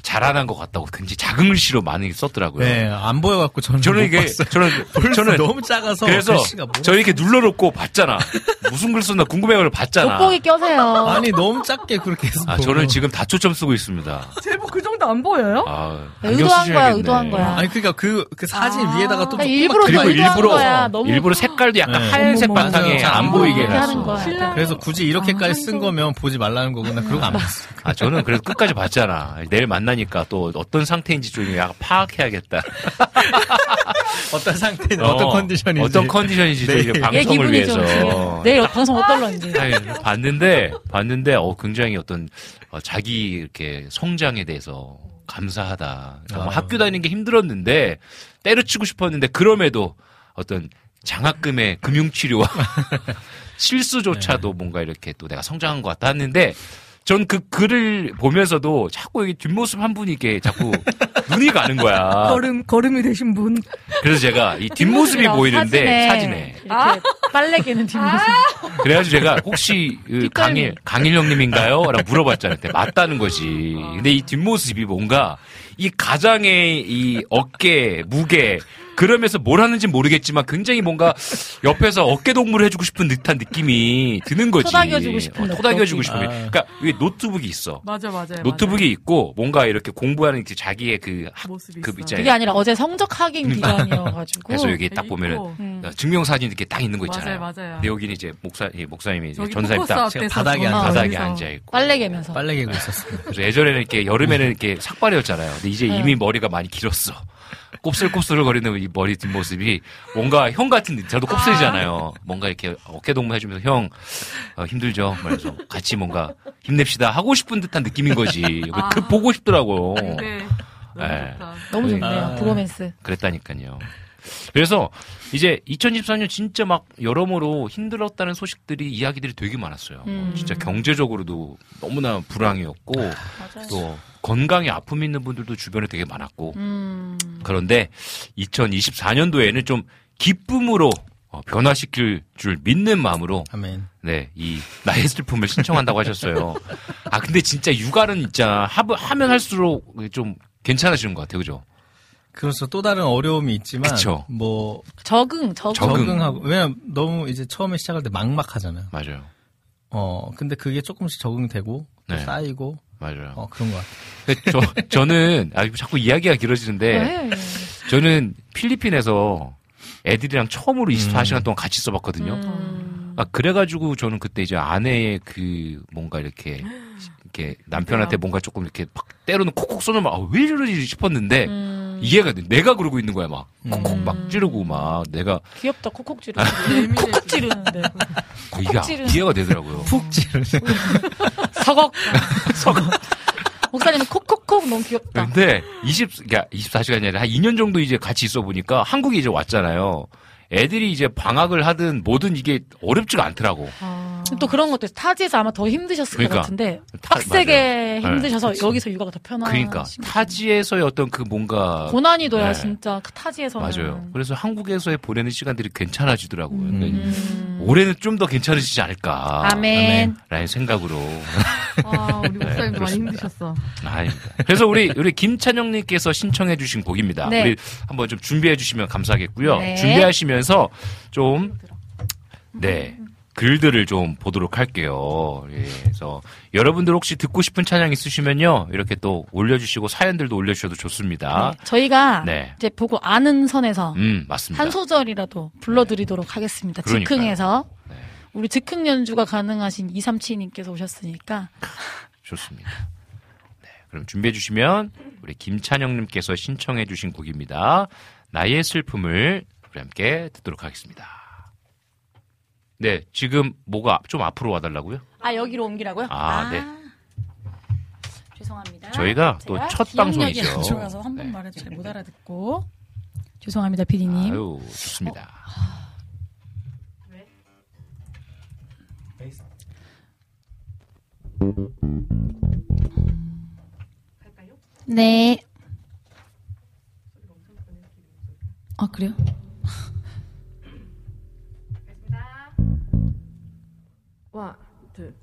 자라난 것 같다고 굉장히 작은 글씨로 많이 썼더라고요. 네, 안 보여갖고 저는 저는 못 이게 봤어요. 저는 <laughs> 저는 너무 작아서 그래서 뭐가 저 이렇게 눌러놓고 봤잖아. 무슨 글 썼나 궁금해가지고 봤잖아. 돋보기 껴세요. 아니 너무 작게 그렇게 해서 아, 저는 지금 다 초점 쓰고 있습니다. 제목 그 정도 안 보여요? 아, 의도한 안경 거야, 쓰셔야겠네. 의도한 거야. 아니 그러니까 그 그 사진 아. 위에다가 또 그러니까 일부러 그리고 더 의도한 일부러 거야. 너무 일부러 색깔도 약간 네. 하얀색 바탕에. 안 아, 보이게 하는 해놨어. 그래서 굳이 이렇게까지 아, 쓴 거면 보지 말라는 거구나 그러고 안 봤어요. 아, 저는 그래도 끝까지 봤잖아. 내일 만나 니까 또 어떤 상태인지 좀 약간 파악해야겠다. <laughs> 어떤 상태인 어떤 컨디션인지 어떤 컨디션인지 좀 네. 얘 방송을 위해서. 내일 방송 어떨런지. 봤는데, 봤는데, 어, 굉장히 어떤, 어, 자기 이렇게 성장에 대해서 감사하다. 정말 아. 학교 다니는 게 힘들었는데, 때려치고 싶었는데, 그럼에도 어떤 장학금의 금융치료와 <laughs> 실수조차도 네. 뭔가 이렇게 또 내가 성장한 것 같다 했는데, 전 그 글을 보면서도 자꾸 이 뒷모습 한 분이 이게 자꾸 <laughs> 눈이 가는 거야. 걸음 걸음이 되신 분. 그래서 제가 이 뒷모습이 보이는데 사진에 이렇게 빨래개는 뒷모습. 그래가지고 제가 혹시 그. 강일 강일 형님인가요? 라고 물어봤잖아요. 맞다는 거지. 근데 이 뒷모습이 뭔가 이 가장의 이 어깨 무게 그러면서 뭘 하는지 모르겠지만 굉장히 뭔가 옆에서 어깨 동무를 해주고 싶은 듯한 느낌이 드는 거지. 토닥여주고 싶은 어, 토닥여주고. 싶은. 아. 그러니까 위에 노트북이 있어. 맞아 맞아요. 노트북이 있고 뭔가 이렇게 공부하는 그 자기의 그, 학, 모습이 그 있어. 있잖아요. 그게 아니라 어제 성적 확인 그러니까. 기간이어가지고. 그래서 여기 딱 보면은. 음. 증명 사진 이렇게 딱 있는 거 있잖아요. 맞아요, 맞아요. 근데 여기는 이제 목사, 이 목사님이 이제 전사님 딱 바닥에 앉아- 바닥에. 앉아 있고. 빨래 개면서. 빨래 개고 있었어요. 그래서 예전에는 이렇게 여름에는 이렇게 삭발이었잖아요. 근데 이제 네. 이미 머리가 많이 길었어. 곱슬곱슬 거리는 이 머리 뒷모습이 뭔가 형 같은 듯. 저도 곱슬이잖아요. 뭔가 이렇게 어깨 동무 해주면서 형 어, 힘들죠. 말해서 같이 뭔가 힘냅시다 하고 싶은 듯한 느낌인 거지. 아. 그 보고 싶더라고. 네. 너무 네. 좋다. 너무 좋네요. 아. 브로맨스. 그랬다니까요. 그래서 이제 2024년 진짜 막 여러모로 힘들었다는 소식들이 이야기들이 되게 많았어요. 음. 진짜 경제적으로도 너무나 불황이었고 맞아요. 또 건강에 아픔 있는 분들도 주변에 되게 많았고 음. 그런데 2024년도에는 좀 기쁨으로 어, 변화시킬 줄 믿는 마음으로 아멘. 네, 이 나의 슬픔을 신청한다고 하셨어요. 아 근데 진짜 육아는 있잖아 하, 하면 할수록 좀 괜찮아지는 것 같아요, 그죠? 그래서 또 다른 어려움이 있지만 그쵸. 뭐 적응, 적응. 적응. 적응하고 왜냐면 너무 이제 처음에 시작할 때 막막하잖아요. 맞아요, 어 근데 그게 조금씩 적응되고 또 네. 쌓이고 맞아요. 어 그런 것 같아요. 근데 저 저는 아 자꾸 이야기가 길어지는데 네. 저는 필리핀에서 애들이랑 처음으로 24시간 음. 동안 같이 써봤거든요. 음. 아 그래가지고 저는 그때 이제 아내의 그 뭔가 이렇게 이렇게 남편한테 뭔가 조금 이렇게 막 때로는 콕콕 쏘는 아왜 이러지 싶었는데 음. 이해가 돼. 내가 그러고 있는 거야 막 콕콕 음. 막 찌르고 막 내가 귀엽다, 콕콕 지르는. <laughs> 콕콕. 그 이게 찌르는. 이해가 되더라고요. 푹 찌르. <laughs> 서걱. <laughs> 서걱. 목사님은 콕콕콕 너무 귀엽다. 근데 20 그러니까 24시간이 아니라 한 2년 정도 이제 같이 있어 보니까 한국에 이제 왔잖아요. 애들이 이제 방학을 하든 뭐든 이게 어렵지가 않더라고. 또 그런 것도 있어요. 타지에서 아마 더 힘드셨을 그러니까. 것 같은데 타- 빡세게 맞아요. 힘드셔서 네. 여기서 육아가 더 편한. 그러니까 타지에서의 어떤 그 뭔가 고난이도야 네. 진짜 그 타지에서는. 맞아요. 그래서 한국에서의 보내는 시간들이 괜찮아지더라고요. 그러니까 음. 올해는 좀 더 괜찮아지지 않을까. 아멘. 라는 생각으로. 아, 우리 목사님도 많이 그렇습니다. 힘드셨어. 아닙니다. 그래서 우리 우리 김찬영님께서 신청해주신 곡입니다. 네. 우리 한번 좀 준비해주시면 감사하겠고요. 네. 준비하시면서 좀 네. 글들을 좀 보도록 할게요. 예, 그래서 여러분들 혹시 듣고 싶은 찬양 있으시면요. 이렇게 또 올려주시고 사연들도 올려주셔도 좋습니다. 네. 저희가 네. 이제 보고 아는 선에서 음, 맞습니다. 한 소절이라도 불러드리도록 하겠습니다. 그러니까요. 즉흥에서 네. 우리 즉흥 연주가 가능하신 이삼치님께서 오셨으니까 좋습니다. 네, 그럼 준비해 주시면 우리 김찬영님께서 신청해 주신 곡입니다. 나의 슬픔을 우리 함께 듣도록 하겠습니다. 네, 지금 뭐가 좀 앞으로 와달라고요? 아 여기로 옮기라고요? 아, 네. 죄송합니다. 저희가 또 제가 첫 기억력이 방송이죠. 안 좋아서 한 번 네. 말해도 잘 못 알아듣고 죄송합니다, 피디님. 아유, 좋습니다. 네. 아 그래요? 와, 둘.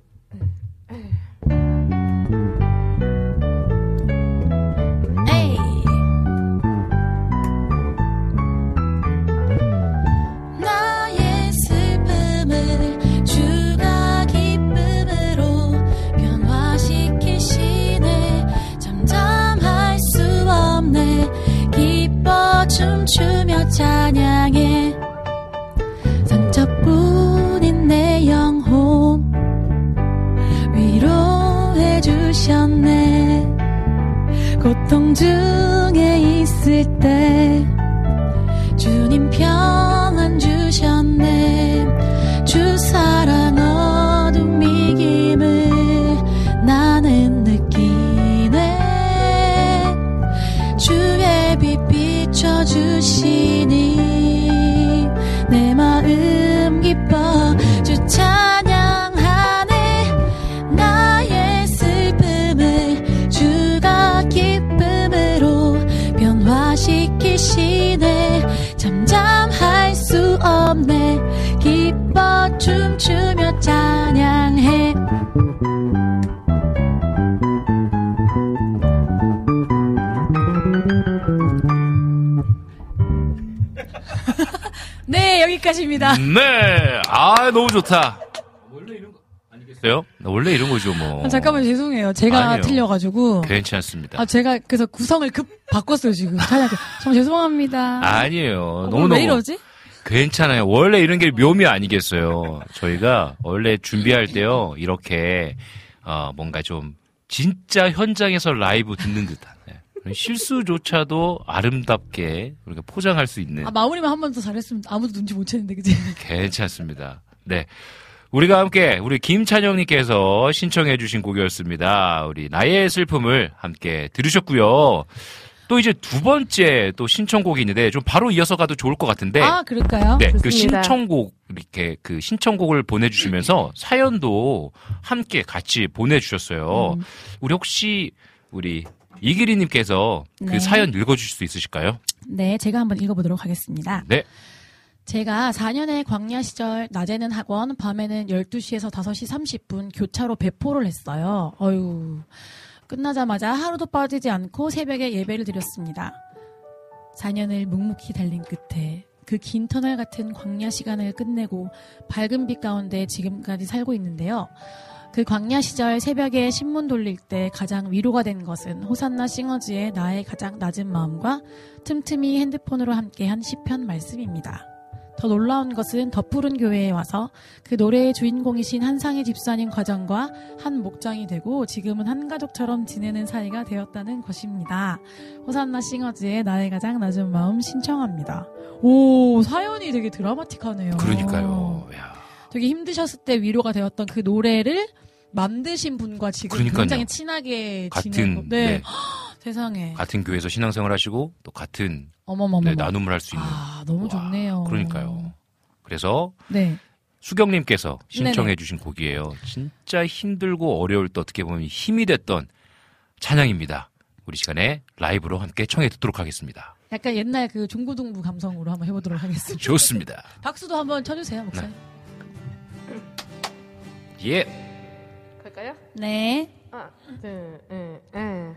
에이. 여기까지입니다. 네, 아 너무 좋다. 원래 이런 거 아니겠어요? 원래 이런 거죠, 뭐. 아, 잠깐만 죄송해요. 제가 아니에요. 틀려가지고. 괜찮습니다. 아 제가 그래서 구성을 급 바꿨어요 지금. 찬양. 정말 죄송합니다. 아니에요. 어, 너무 왜 너무 이러지? 괜찮아요. 원래 이런 게 묘미 아니겠어요. 저희가 원래 준비할 때요, 이렇게, 어, 뭔가 좀, 진짜 현장에서 라이브 듣는 듯한, 네. 실수조차도 아름답게 우리가 포장할 수 있는 아 마무리만 한 번 더 잘했으면 아무도 눈치 못 챘는데 그지? <laughs> 괜찮습니다. 네. 우리가 함께 우리 김찬영님께서 신청해 주신 곡이었습니다. 우리 나의 슬픔을 함께 들으셨고요. 또 이제 두 번째 또 신청곡이 있는데 좀 바로 이어서 가도 좋을 것 같은데. 아, 그럴까요? 네, 그 좋습니다. 신청곡 이렇게 그 신청곡을 보내주시면서 사연도 함께 같이 보내주셨어요. 음. 우리 혹시 우리 이기리님께서 그 네. 사연 읽어주실 수 있으실까요? 네, 제가 한번 읽어보도록 하겠습니다. 네. 제가 4년의 광야 시절 낮에는 학원, 밤에는 12시에서 5시 30분 교차로 배포를 했어요. 어유 끝나자마자 하루도 빠지지 않고 새벽에 예배를 드렸습니다. 4년을 묵묵히 달린 끝에 그 긴 터널 같은 광야 시간을 끝내고 밝은 빛 가운데 지금까지 살고 있는데요. 그 광야 시절 새벽에 신문 돌릴 때 가장 위로가 된 것은 호산나 싱어즈의 나의 가장 낮은 마음과 틈틈이 핸드폰으로 함께한 시편 말씀입니다. 더 놀라운 것은 덧푸른 교회에 와서 그 노래의 주인공이신 한상희 집사님 과정과 한 목장이 되고 지금은 한 가족처럼 지내는 사이가 되었다는 것입니다. 호산나 싱어즈의 나의 가장 낮은 마음 신청합니다. 오 사연이 되게 드라마틱하네요. 그러니까요. 되게 힘드셨을 때 위로가 되었던 그 노래를 만드신 분과 지금 그러니까요. 굉장히 친하게 같은, 지내고 네. 네. 세상에 같은 교회에서 신앙생활 하시고 또 같은 어머머머 네, 나눔을 할 수 있는. 아 너무 좋네요. 그러니까요. 그래서 네. 수경님께서. 신청해주신 곡이에요. 진짜 힘들고 어려울 때 어떻게 보면 힘이 됐던 찬양입니다. 우리 시간에 라이브로 함께 청해 듣도록 하겠습니다. 약간 옛날 그 중고등부 감성으로 한번 해보도록 <laughs> 하겠습니다. 좋습니다. 박수도 한번 쳐주세요, 목사님. 예. 갈까요? 네. 하나, 둘, 셋,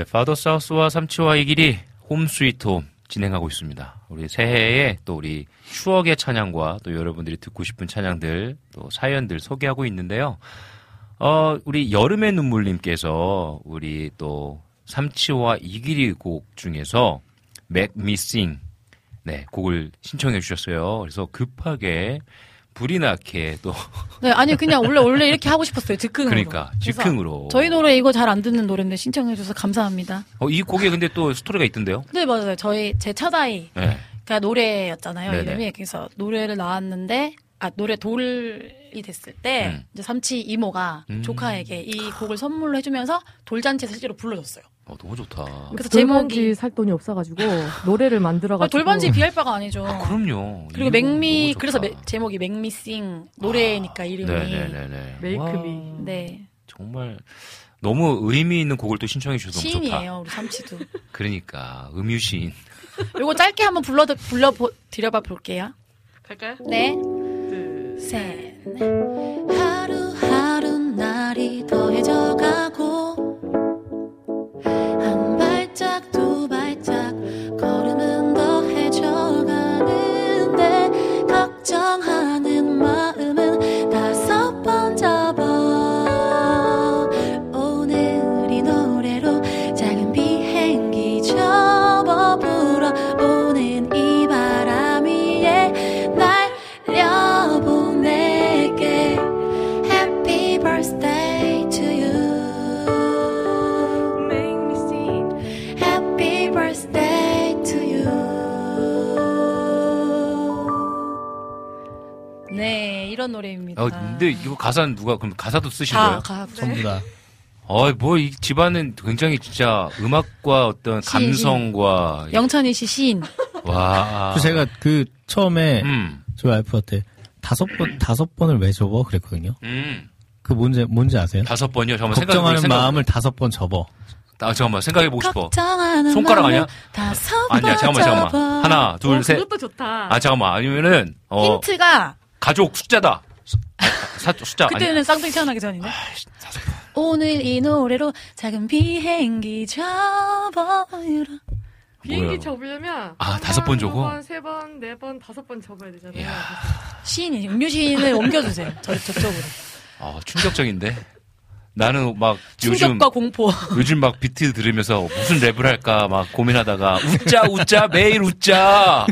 네, 파더 사우스와 삼치와 이 길이 홈 스위트 홈 진행하고 있습니다. 우리 새해에 또 우리 추억의 찬양과 또 여러분들이 듣고 싶은 찬양들 또 사연들 소개하고 있는데요. 어, 우리 여름의 눈물님께서 우리 또 삼치와 이길이 곡 중에서 맥 미싱 네, 곡을 신청해 주셨어요. 그래서 급하게 불이 나게 또 네, 아니 그냥 원래 원래 이렇게 하고 싶었어요. 즉흥으로. 그러니까 즉흥으로 저희 노래 이거 잘 안 듣는 노래인데 신청해 주셔서 감사합니다. 어, 이 곡에 근데 또 스토리가 있던데요. 네, 맞아요. 저희 제 첫 아이 네. 가 노래였잖아요. 네네. 이름이 그래서 노래를 나왔는데 아 노래 돌이 됐을 때 음. 이제 삼치 이모가 음. 조카에게 이 곡을 선물로 해주면서 돌잔치에서 실제로 불러줬어요. 어, 너무 좋다. 그래서 돌반지 제목이 살 돈이 없어가지고 노래를 아, 만들어가지고 돌반지 비할 바가 아니죠. 그럼요. 그리고 맥미. 그래서 메- 제목이 맥미싱 노래니까 이름이 네네네네. 메이크미. 네 정말 너무 의미 있는 곡을 또 신청해 주셔서 너무 좋다. 시인이에요 우리 삼치도. <laughs> 그러니까 음유 시인. 요거 짧게 한번 불러 불러 보- 드려봐 볼게요. 갈까요? 네. 셋. 넷. 하루 한 발짝 어, 근데 이거 가사는 누가 그럼 가사도 쓰신 다 거예요? 가, 전부 다. 어, 뭐이 집안은 굉장히 진짜 음악과 어떤 시인, 감성과 영천이 씨 시인 와. 그 제가 그 처음에 음. 저희 와이프한테 다섯 번 다섯 번을 왜 접어 그랬거든요. 음. 그 뭔지 뭔지 아세요? 다섯 번이요. 잠깐만 걱정하는 생각, 마음을 다섯 번 접어. 아, 잠깐만 생각해 보고 싶어. 걱정하는 손가락 아니야? 다섯 아니야. 잠깐만. 잠깐만. 하나, 둘, 어, 셋. 그것도 좋다. 아, 잠깐만. 아니면은 어 힌트가 가족 숫자다. 아, 사, 숫자 아니. 그때는 쌍둥이 태어나기 전이네. 오늘 이 노래로 작은 비행기 접어유라. 비행기 뭐야? 접으려면 아, 다섯 번 접어? 세 번, 네 번, 다섯 번 접어야 되잖아요. 시인이 음료 시인을 옮겨주세요. 저 저쪽으로. 아, 충격적인데. 나는 막 요즘 충격과 공포. 요즘 막 비트 들으면서 무슨 랩을 할까 막 고민하다가 웃자 웃자 매일 웃자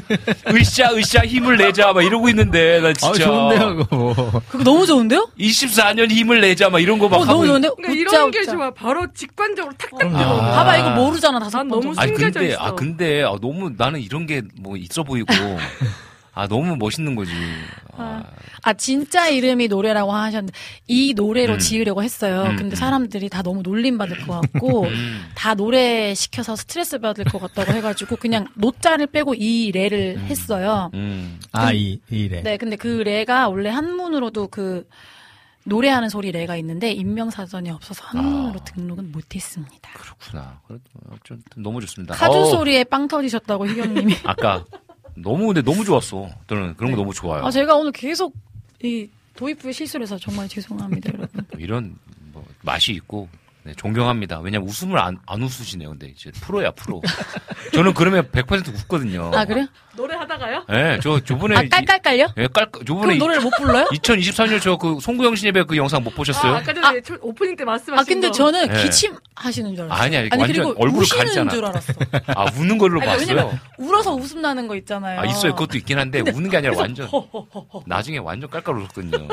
으쌰 으쌰 힘을 내자 막 이러고 있는데 나 진짜 아, 좋은데요, 그거. 그거 너무 좋은데요? 24년 힘을 내자 막 이런 거막 어, 하고 너무 좋은데? 그러니까 웃자, 이런 게 웃자. 좋아. 바로 직관적으로 탁탁. 들어. 아. 봐봐 이거 모르잖아 다섯 난 번. 너무 숨겨져 근데 있어. 아 근데 아, 너무 나는 이런 게 뭐 있어 보이고 아 너무 멋있는 거지 아, 아 진짜 이름이 노래라고 하셨는데 이 노래로 음. 지으려고 했어요. 음, 근데 음. 사람들이 다 너무 놀림 받을 것 같고 <laughs> 음. 다 노래 시켜서 스트레스 받을 것 같다고 해가지고 그냥 노자를 빼고 이 레를 했어요. 음. 아, 이, 이래. 네, 근데 그 레가 원래 한문으로도 그 노래하는 소리 레가 있는데 인명사전이 없어서 한문으로 등록은 못했습니다. 그렇구나 그래도 좀 너무 좋습니다 카주 어, 소리에 빵 터지셨다고 희경님이. 아까 너무 근데 너무 좋았어. 저는 그런 거 너무 좋아요. 아 제가 오늘 계속 이 도입부에 실수를 해서 정말 죄송합니다, 여러분. 뭐 <laughs> 이런 뭐 맛이 있고 네, 존경합니다. 왜냐면 웃음을 안, 안 웃으시네요. 근데 이제 프로야 프로. 저는 그러면 100% 웃거든요. 아 그래요? 노래 하다가요? 네, 저 저번에 아 깔깔깔요? 예, 깔 저번에 그럼 노래를 못 불러요? <laughs> 2023년 저 그 송구영 씨의 그 영상 못 보셨어요? 아, 아까 전에 초- 오프닝 때 말씀하신 아 근데 거. 저는 네. 기침 하시는 줄 알았어요. 아니야, 이거 완전 그리고 얼굴을 가리잖아. 줄 알았어. 아 우는 걸로 아니, 봤어요. 왜냐면 울어서 웃음 나는 거 있잖아요. 아 있어요. 그것도 있긴 한데 우는 게 아니라 완전 허허허 허. 나중에 완전 깔깔 웃었거든요.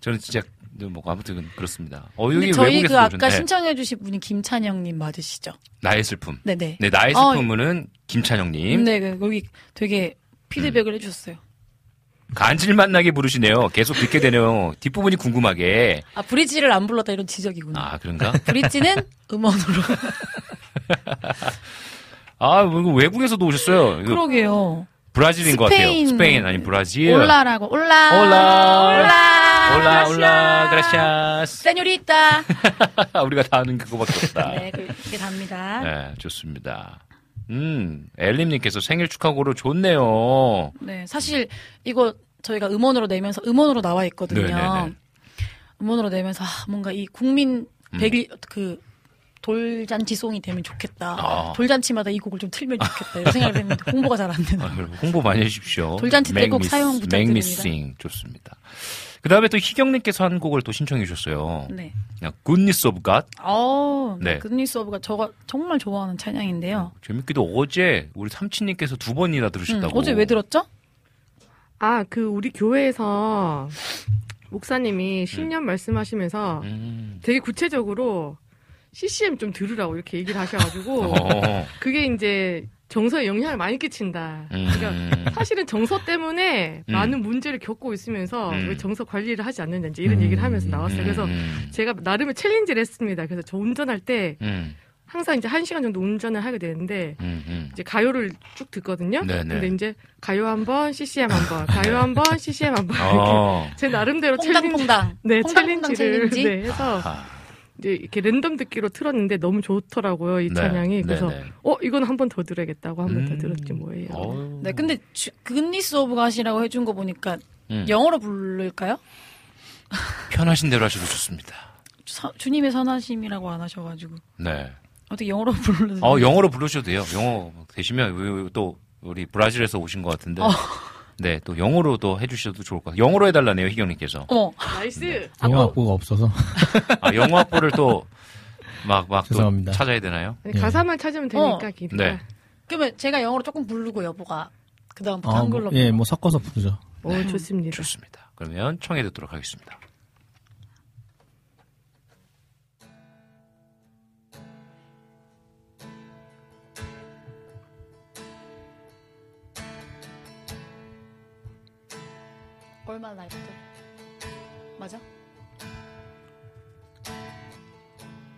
저는 진짜 뭐 아무튼 그렇습니다. 어 여기 저희 그 아까 오셨네. 신청해주신 분이 김찬영님 맞으시죠? 나의 슬픔. 네네. 네, 나의 어, 슬픔은 김찬영님. 네, 그, 여기 되게 피드백을 음. 해주셨어요. 간질 만 나게 부르시네요. 계속 듣게 되네요. 뒷부분이 궁금하게. 아 브릿지를 안 불렀다 이런 지적이구나. 아, 그런가? <laughs> 브릿지는 음원으로. <laughs> 아, 외국에서도 오셨어요. <laughs> 그러게요. 브라질인 것 같아요. 스페인. 스페인 아니 브라질. 올라라고 올라. 올라. 올라. 올라, 올라, 그라시아스. 세뇨리따. <laughs> 우리가 다 아는 그거밖에 없다. <laughs> 네, 그- 그게 답니다. 네, 좋습니다. 음, 엘림님께서 생일 축하고로 좋네요. 네, 사실 이거 저희가 음원으로 내면서 음원으로 나와 있거든요. 네네네. 음원으로 내면서 아, 뭔가 이 국민 음. 백일 그 돌잔치송이 되면 좋겠다. 아. 돌잔치마다 이 곡을 좀 틀면 좋겠다. 이런 생각을 했는데 <laughs> 홍보가 잘 안 되는. 아, 홍보 많이 해주십시오. 돌잔치 때 me- 사용 부탁드립니다. sing. 좋습니다. 그 다음에 또 희경님께서 한 곡을 또 신청해 주셨어요. 네. Goodness of God. 어, 네. 네. Goodness of God 저가 정말 좋아하는 찬양인데요. 재밌게도 어제 우리 삼치님께서 두 번이나 음, 들으셨다고. 어제 왜 들었죠? 아, 그 우리 교회에서 목사님이 신년 말씀하시면서 음. 되게 구체적으로 CCM 좀 들으라고 이렇게 얘기를 하셔가지고 <laughs> 어. 그게 이제 정서에 영향을 많이 끼친다. 음. 그러니까 사실은 정서 때문에 음. 많은 문제를 겪고 있으면서 음. 왜 정서 관리를 하지 않느냐 이제 이런 얘기를 하면서 나왔어요. 그래서 음. 제가 나름의 challenge를 했습니다. 그래서 저 운전할 때 음. 항상 이제 한 시간 정도 운전을 하게 되는데 음. 음. 이제 가요를 쭉 듣거든요. 네네. 근데 이제 가요 한 번, CCM 한 번, 가요 한 번, CCM 한 번. 어. 이렇게 <laughs> 제 나름대로 퐁당퐁당. challenge, 네, 퐁당퐁당 challenge를 challenge? 네, 해서 이제 이렇게 랜덤 듣기로 틀었는데 너무 좋더라고요 이 네, 찬양이. 그래서 네 네. 어 이건 한 번 더 들어야겠다고 한 번더 음. 들었지 뭐예요. 네, 근데 주- Goodness of God이라고 해준 거 보니까 음. 영어로 부를까요? 편하신 대로 하셔도 좋습니다. 서- 주님의 선하심이라고 안 하셔가지고 네. 어떻게 영어로 <laughs> 부르는? 어, 영어로 부르셔도 돼요. 영어 되시면 왜- 또 우리 브라질에서 오신 것 같은데. 어. 네, 또 영어로 또 해주셔도 좋을 것 같아요. 영어로 해달라네요, 희경님께서. 어머. Nice. 영어 악보가 없어서. <laughs> 아, 영어 악보를 또 막, 막또 죄송합니다. 찾아야 되나요? 아니, 가사만 찾으면 되니까 어. 기대가. 네. 그러면 제가 영어로 조금 부르고 여보가 그 다음부터 아, 한글로. 뭐, 예, 뭐 섞어서 부르죠. 오 좋습니다. 좋습니다. 그러면 청해 듣도록 하겠습니다. 얼마나 나이부터? 맞아?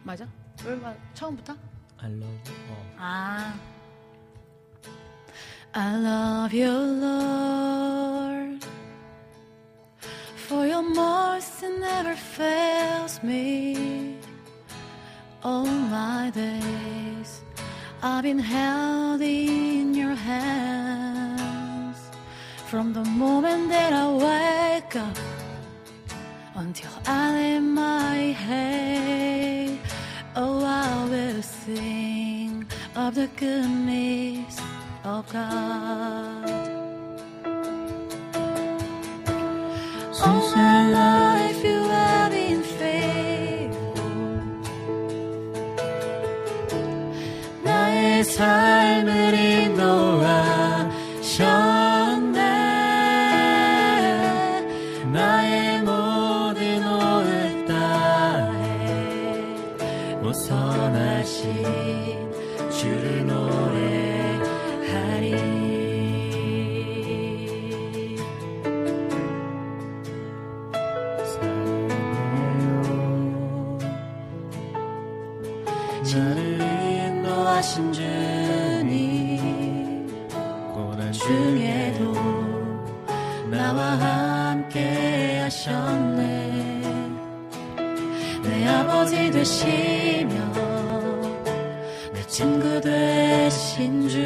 맞아? 얼마 처음부터? I love you. 어. 아. I love you, Lord, for your mercy never fails me. All my days I've been held in your hands From the moment that I wake up until I lay my head, oh, I will sing of the goodness of God. All my life you have been faithful. Now it's time. 아버지 되시며 내 친구 되신 주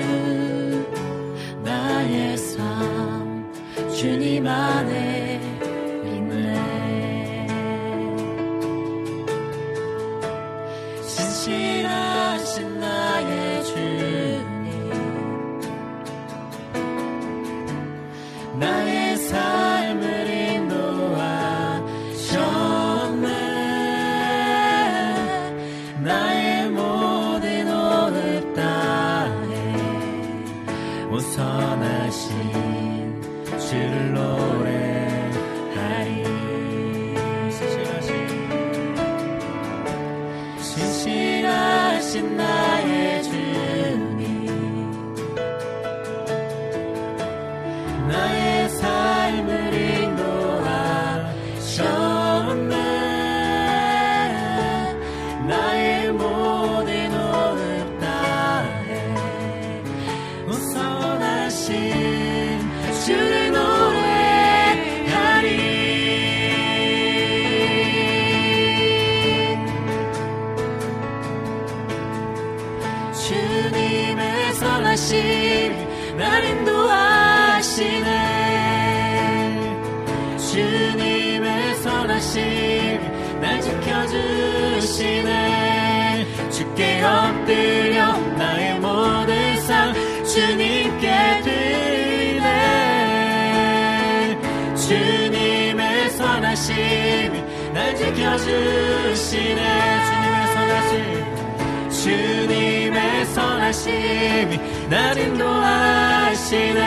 나의 삶 주님 안에 있네. 신실하신 나의 주님 나의 주시네. 주님의 선하심 주님의 선하심이 날 인도하시네.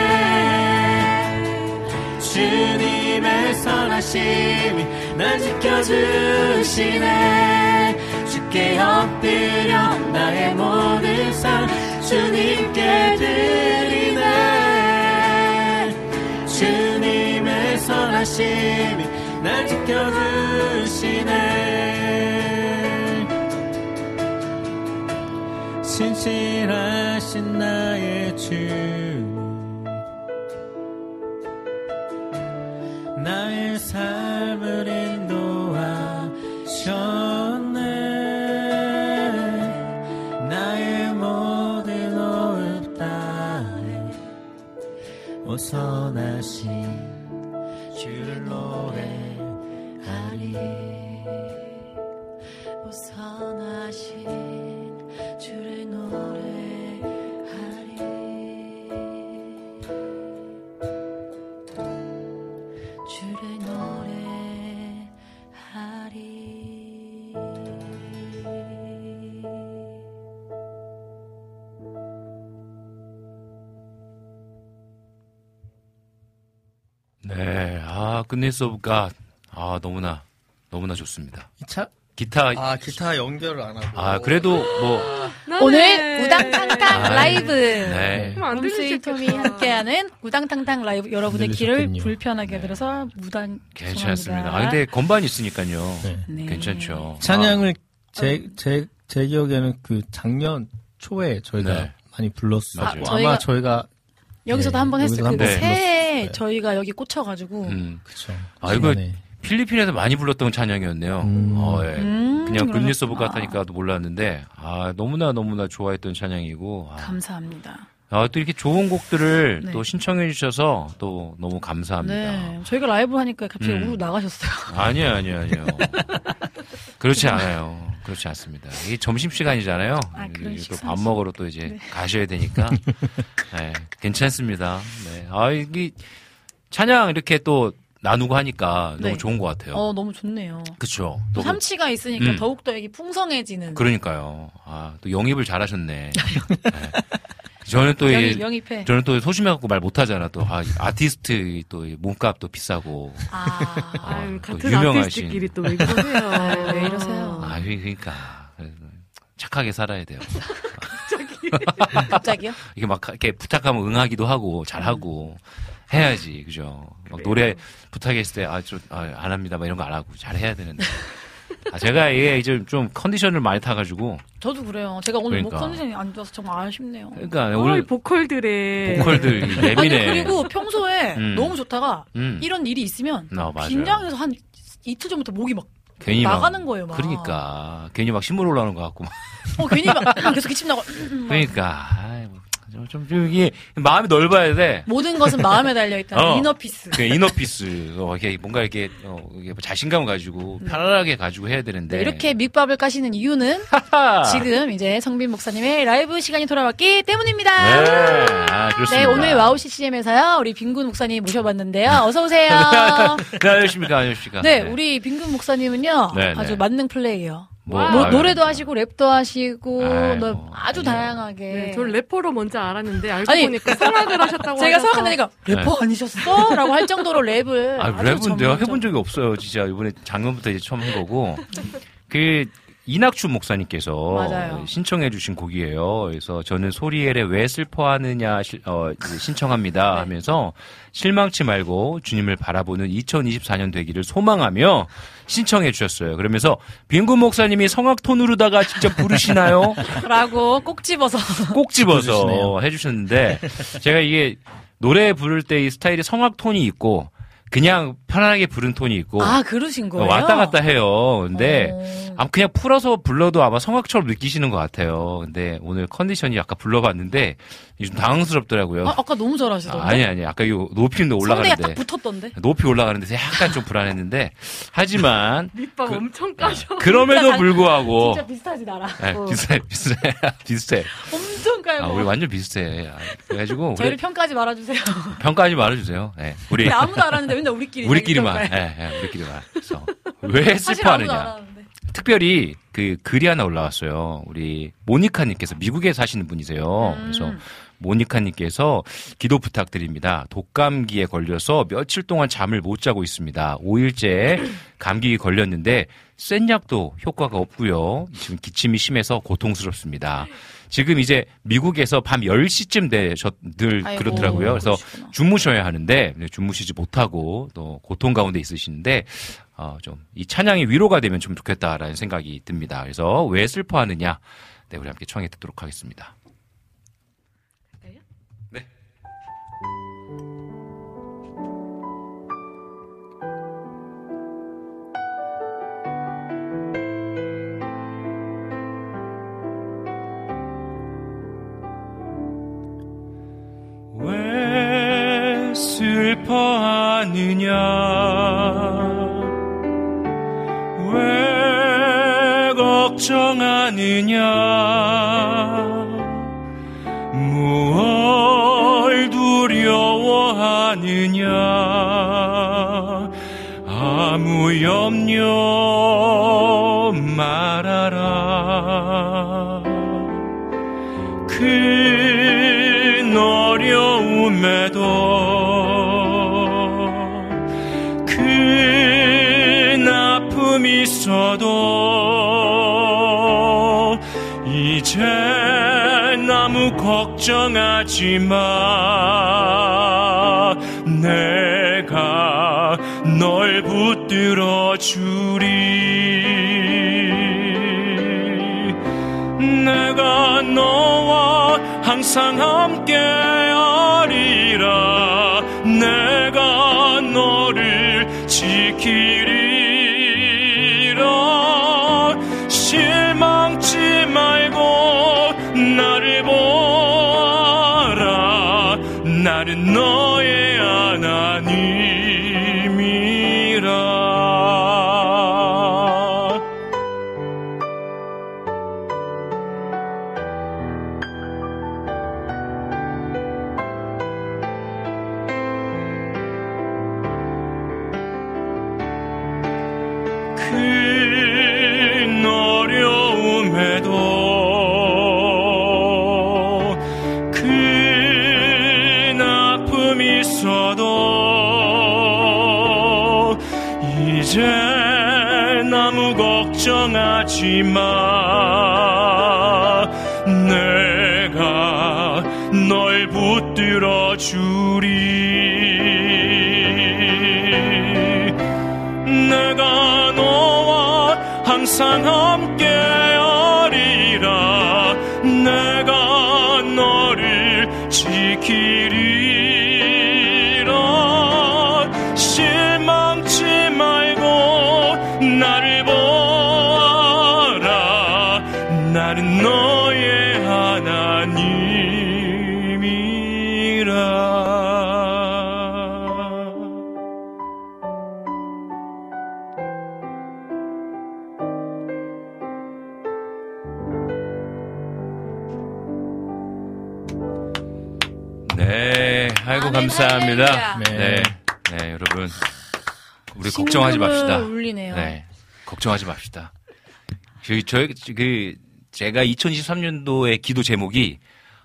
주님의 선하심이 날 지켜주시네. 주께 엎드려 나의 모든 삶 주님께 드리네. 주님의 선하심이 날 지켜주시네. 신실하신 나의 주 네, 아. 아, 너무나, 너무나 좋습니다. 차? 기타. 아, 기타 연결을 안 하고. 아, 그래도 뭐, 오늘 우당탕탕 아, 라이브 네. 안 홈스윗 톰이 함께하는 우당탕탕 라이브 여러분의 길을 불편하게 들어서 무단 괜찮습니다. 죄송합니다. 아, 근데 건반이 있으니까요. 네. 괜찮죠. 찬양을 제, 제, 제 기억에는 그 작년 초에 저희가 네. 많이 불렀었고. 아, 마 저희가 여기서도 네, 한번 했어요. 여기서 그 한번 새해. 저희가 여기 꽂혀가지고 음. 그쵸. 아, 이거. 필리핀에서 많이 불렀던 찬양이었네요. 어, 예. 음, 그냥. Goodness of God이니까 몰랐는데, 아, 너무나 너무나 좋아했던 찬양이고, 아, 감사합니다. 아, 또 이렇게 좋은 곡들을 네. 또 신청해 주셔서 또 너무 감사합니다. 네, 저희가 라이브 하니까 갑자기 음. 우르 나가셨어요. <laughs> 아니요, 아니요, 아니요. 그렇지 않아요. 그렇지 않습니다. 이게 점심 시간이잖아요. 아, 그런 또 식사지. 밥 먹으러 또 이제 네. 가셔야 되니까. <laughs> 네, 괜찮습니다. 네. 아, 이게 찬양 이렇게 또 나누고 하니까 네. 너무 좋은 것 같아요. 어, 너무 좋네요. 그쵸. 또또 삼치가 있으니까 음. 더욱더 여기 풍성해지는. 그러니까요. 아, 또 영입을 잘하셨네. <laughs> 네. 저는 또 영입, 이- 영입해. 저는 또 소심해갖고 말 못하잖아. 또 아, 아티스트 또이 몸값도 비싸고. 아, 아, 또 같은 유명하신. 아티스트끼리 또 왜 그러세요? 네, <laughs> 왜 이러세요? 아, 그러니까 그래서 착하게 살아야 돼요. 갑자기요? <laughs> 이게 막 이렇게 부탁하면 응하기도 하고 잘하고 해야지 그죠. 막 노래 부탁했을 때아좀안 합니다. 막 이런 거 안 하고 잘 해야 되는데. 아, 제가 이게 이제 좀 컨디션을 많이 타가지고 저도 그래요. 제가 오늘 목 그러니까. 컨디션이 안 좋아서 정말 아쉽네요. 그러니까 아, 오늘 이 보컬들의 보컬들 아니 예민해. 그리고 평소에 음. 너무 좋다가 음. 이런 일이 있으면 어, 맞아요. 긴장해서 한 이틀 전부터 목이 막 괜히 막- 나가는 거예요. 막. 그러니까 괜히 막 신물 올라오는 것 같고 막. 어 괜히 막 계속 기침 나고 음, 막. 그러니까 아이, 뭐, 좀, 이게 마음이 넓어야 돼. 모든 것은 마음에 <laughs> 달려 있다. 어. Inner peace. 그 inner peace. 어, 이게 뭔가 이렇게, 어, 이게 뭐 자신감을 가지고 편안하게 가지고 해야 되는데. 네, 이렇게 밑밥을 까시는 이유는 지금 이제 성빈 목사님의 라이브 시간이 돌아왔기 때문입니다. 네, 아, 네, 그렇습니다. 오늘 와우 CCM에서요, 우리 빈군 목사님 모셔봤는데요. <laughs> 어서 오세요. 네, 안녕하십니까, 안녕하십니까. 네, 우리 빈군 목사님은요, 네, 아주 네. 만능 플레이예요. 뭐, 뭐, 노래도 하시고, 랩도 하시고, 아이고, 너 아주 다양하게. 네, 저는 래퍼로 먼저 알았는데 알고 아니, 보니까 성악을 하셨다고 제가 생각하니까 래퍼 아니셨어? 라고 할 정도로 랩을. 아, 랩은 내가 전문적- 해본 적이 없어요. 진짜 이번에 작년부터 이제 처음 한 거고. <laughs> 그, 이낙춘 목사님께서 맞아요. 신청해 주신 곡이에요. 그래서 저는 소리엘에 왜 슬퍼하느냐 시- 어, 신청합니다 네. 하면서 실망치 말고 주님을 바라보는 2024년 되기를 소망하며 신청해 주셨어요. 그러면서 빈군 목사님이 성악 톤으로다가 직접 부르시나요? <laughs> 라고 꼭 집어서. 꼭 집어서. 해주셨는데 제가 이게 노래 부를 때 이 스타일이 성악 톤이 있고 그냥 편안하게 부른 톤이 있고 아, 그러신 거예요? 왔다 갔다 해요. 근데 어. 아마 그냥 풀어서 불러도 아마 성악처럼 느끼시는 것 같아요. 근데 오늘 컨디션이 아까 불러봤는데 좀 당황스럽더라고요. 아, 아까 너무 잘하시던데. 아, 아니 아니 아까 이 높이는 올라가는데 딱 붙었던데. 높이 올라가는데 약간 좀 불안했는데 <laughs> 하지만 밑밥 그- 엄청 까셔. 그럼에도 진짜 불구하고 진짜 비슷하지 나랑. 네, 어. 비슷해 비슷해 <laughs> 비슷해. 엄청 깔고. 아, 우리 완전 비슷해. 아, 그래가지고 저희를 우리 평가하지 말아주세요. 평가하지 말아주세요. 네, 우리 근데 아무도 안 하는데 맨날 우리끼리. 우리끼리만. 예, 예, 우리끼리만. 그래서 왜 슬퍼하느냐? 특별히 그 글이 하나 올라왔어요. 우리 모니카님께서 미국에 사시는 분이세요. 음. 그래서 모니카님께서 기도 부탁드립니다. 독감기에 걸려서 며칠 동안 잠을 못 자고 있습니다. 5일째 감기 걸렸는데 센 약도 효과가 없고요. 지금 기침이 심해서 고통스럽습니다. 지금 이제 미국에서 밤 10시쯤 되셨늘 아이고, 그렇더라고요. 그래서 그러시구나. 주무셔야 하는데 네, 주무시지 못하고 또 고통 가운데 있으시는데 어, 좀 이 찬양이 위로가 되면 좀 좋겠다라는 생각이 듭니다. 그래서 왜 슬퍼하느냐? 네, 우리 함께 청해 듣도록 하겠습니다. 왜 슬퍼하느냐? 왜 걱정하느냐? 무얼 두려워하느냐? 아무 염려 말아라 어려움에도 큰 아픔 있어도 이제 아무 걱정하지 마 내가 널 붙들어 주리. 내가 너와 항상 함께 감사합니다. 할렐루야. 네, 네, 여러분 우리 걱정하지 심금을 맙시다. 울리네요. 네, 걱정하지 맙시다. 저희 저희 그 제가 2023년도의 기도 제목이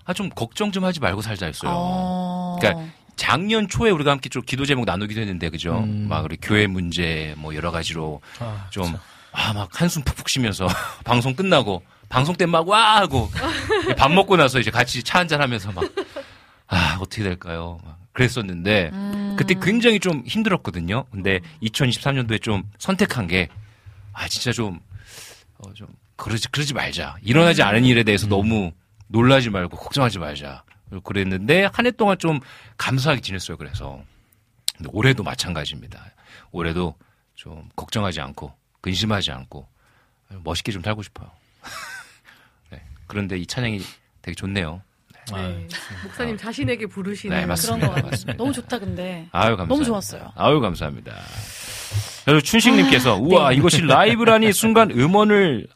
아 좀 걱정 좀 하지 말고 살자였어요. 어. 그러니까 작년 초에 우리가 함께 좀 기도 제목 나누기도 했는데 그죠? 음. 막 우리 교회 문제 뭐 여러 가지로 아, 좀 아 막 한숨 푹푹 쉬면서 <laughs> 방송 끝나고 방송 때 막 와 하고 밥 먹고 나서 이제 같이 차 한잔 하면서 막 아, 어떻게 될까요? 막 그랬었는데, 음. 그때 굉장히 좀 힘들었거든요. 근데 2023년도에 좀 선택한 게, 아, 진짜 좀, 어, 좀, 그러지, 그러지 말자. 일어나지 않은 일에 대해서 너무 놀라지 말고 걱정하지 말자. 그랬는데, 한 해 동안 좀 감사하게 지냈어요, 그래서. 근데 올해도 마찬가지입니다. 올해도 좀 걱정하지 않고 근심하지 않고 멋있게 좀 살고 싶어요. <laughs> 네. 그런데 이 찬양이 되게 좋네요. 네. 목사님 자신에게 부르시는 네, 맞습니다. 그런 거 같아요. 맞습니다. 너무 좋다 근데. 아유 감사합니다. 너무 좋았어요. 아유 감사합니다. 그래서 춘식님께서 우와 이것이 라이브라니 순간 음원을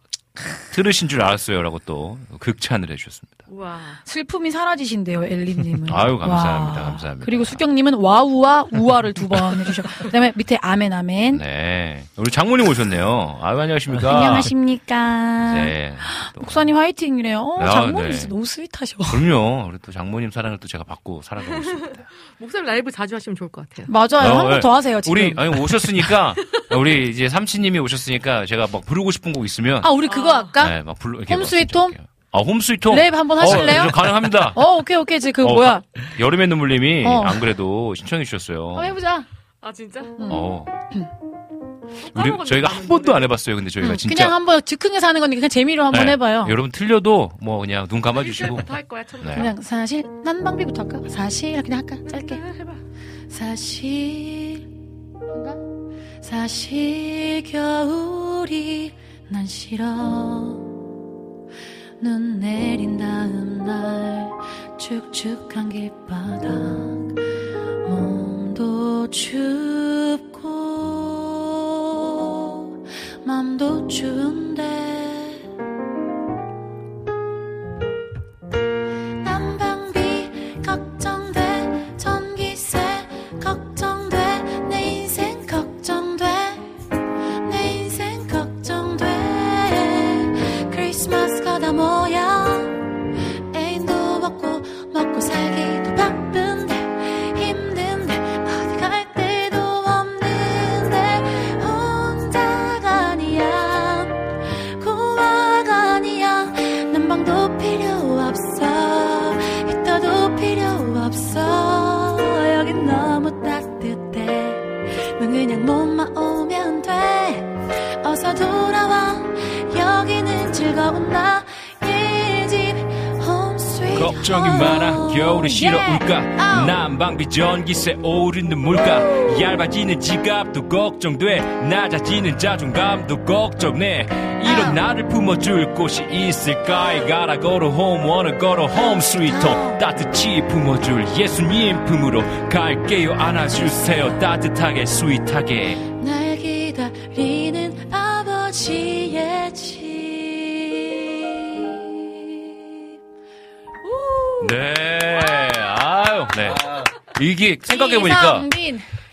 들으신 줄 알았어요라고 또 극찬을 해주셨습니다. 우와. 슬픔이 사라지신대요, 엘리님은. <laughs> 아유 감사합니다. 와. 감사합니다. 그리고 수경님은 와우와 우와를 두 번 해주셔. <laughs> 그다음에 밑에 아멘 아멘. 네 우리 장모님 오셨네요. 아유 안녕하십니까. 안녕하십니까. 네. 목사님 화이팅이래요. 어, 아, 장모님 네. 진짜 너무 스윗하셔. 그럼요. 우리 또 장모님 사랑을 또 제가 받고 살아가고 있습니다. <laughs> 목사님 라이브 자주 하시면 좋을 것 같아요. 맞아요. 어, 한번 네. 더 하세요 지금. 우리 아니 오셨으니까 우리 이제 삼치님이 오셨으니까 제가 막 부르고 싶은 곡 있으면 아 우리 그거 할까? 네, 막 불러 이렇게 막 홈스위트홈? 아 홈스위트홈 랩 한번 하실래요? 어, 가능합니다. <laughs> 어 오케이 오케이 지금 그 어, 뭐야? 여름의 눈물님이 어. 안 그래도 신청해 주셨어요. 한번 해보자. 아 진짜? 어. <clears throat> 우리 저희가 한 번도 안 해봤어요. 근데 저희가 진짜 그냥 한번 즉흥에서 하는 거니까 그냥 재미로 한번 네. 해봐요. 여러분 틀려도 뭐 그냥 눈 감아주시고. 할 거야 참. 네. 그냥 사실 난방비부터 할까? 사실 그냥 할까? 짧게. 사실 뭔가? 사실 겨울이 난 싫어. 눈 내린 다음 날 축축한 길바닥 몸도 춥고 맘도 추운데 걱정이. 많아. 겨울은 싫어. 울까? Oh. 난방비 전기세 오르는 물가. 얇아지는 지갑도 걱정돼. 낮아지는 자존감도 걱정돼. 이런 나를 품어줄 곳이 있을까 go to home wanna to home sweet home 따뜻히 품어줄 예수님 품으로 갈게요. 안아주세요. 따뜻하게 스윗하게 네 아유 네 이게 생각해보니까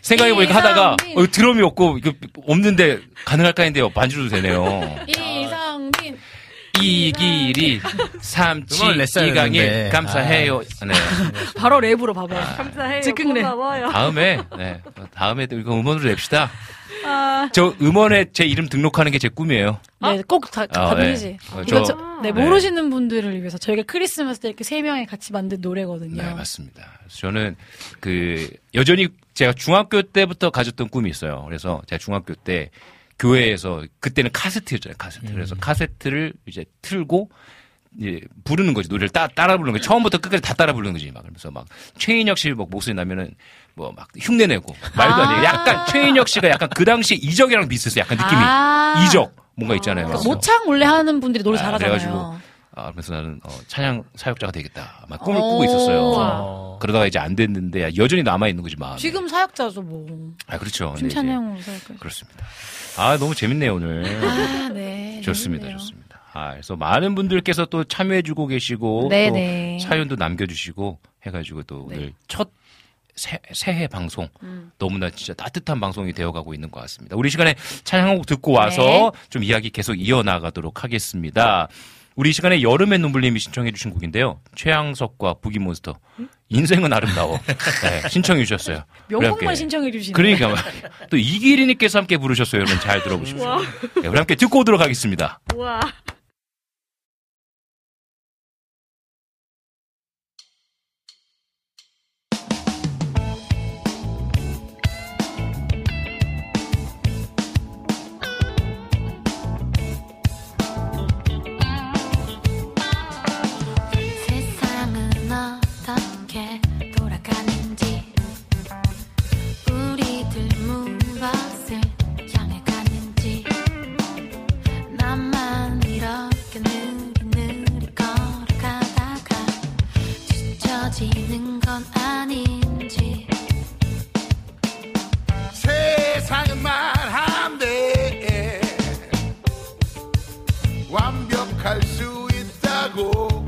생각해보니까 하다가. 어, 드럼이 없고 이거 없는데 가능할까 했는데요 반주도 되네요 이상민 이 길이 삼치 이강일. 감사해요 네. <laughs> 바로 랩으로 봐봐요 감사해요. 즉흥 랩. 고마워요. 다음에 네 다음에 또 이거 음원으로 냅시다 아, 저 음원에 제 이름 등록하는 게 제 꿈이에요 네, 꼭 다, 다 아, 네. 들리지. 어, 이거 저- 저, 네, 네. 모르시는 분들을 위해서 저희가 크리스마스 때 이렇게 세 명이 같이 만든 노래거든요. 네 맞습니다 저는 그 여전히 제가 중학교 때부터 가졌던 꿈이 있어요 그래서 제가 중학교 때 교회에서 그때는 카세트였잖아요 카세트 그래서 카세트를 이제 틀고 이제 부르는 거지 노래를 따, 따라 부르는 거지 처음부터 끝까지 다 따라 부르는 거지 막 그러면서 막 최인혁 씨 막 목소리 나면은 뭐 막 흉내 내고 말도 안 돼. 약간 최인혁 씨가 약간 그 당시 이적이랑 비슷했어요. 약간 느낌이 아. 이적 뭔가 있잖아요. 그러니까 모창 원래 하는 분들이 노래 아, 잘하잖아요. 그래가지고 아, 그래서 나는 어, 찬양 사역자가 되겠다. 막 꿈을 오. 꾸고 있었어요. 와. 그러다가 이제 안 됐는데 여전히 남아 있는 거지 마. 지금 사역자죠, 뭐. 아 그렇죠. 춤찬양으로 사역자. 그렇습니다. 아 너무 재밌네요 오늘. 아, 네. 좋습니다, 재밌네요. 좋습니다. 아 그래서 많은 분들께서 또 참여해주고 계시고 네네. 또 사연도 남겨주시고 해가지고 또 오늘 첫 새, 새해 방송 음. 너무나 진짜 따뜻한 방송이 되어가고 있는 것 같습니다. 우리 이 시간에 찬양 한곡 듣고 와서 네. 좀 이야기 계속 이어나가도록 하겠습니다. 우리 이 시간에 여름의 눈물님이 신청해주신 곡인데요. 최양석과 부기몬스터 인생은 아름다워 네, 신청해 주셨어요. 명곡만 신청해 주시네. 그러니까. 또 이기리님께서 함께 부르셨어요. 여러분 잘 들어보십시오. 와. 네, 우리 함께 듣고 오도록 하겠습니다. 우와. 건 아닌지. 세상은 말한데 완벽할 수 있다고.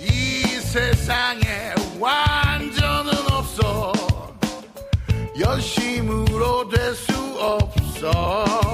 이 세상에 완전은 없어. 열심으로 될 수 없어.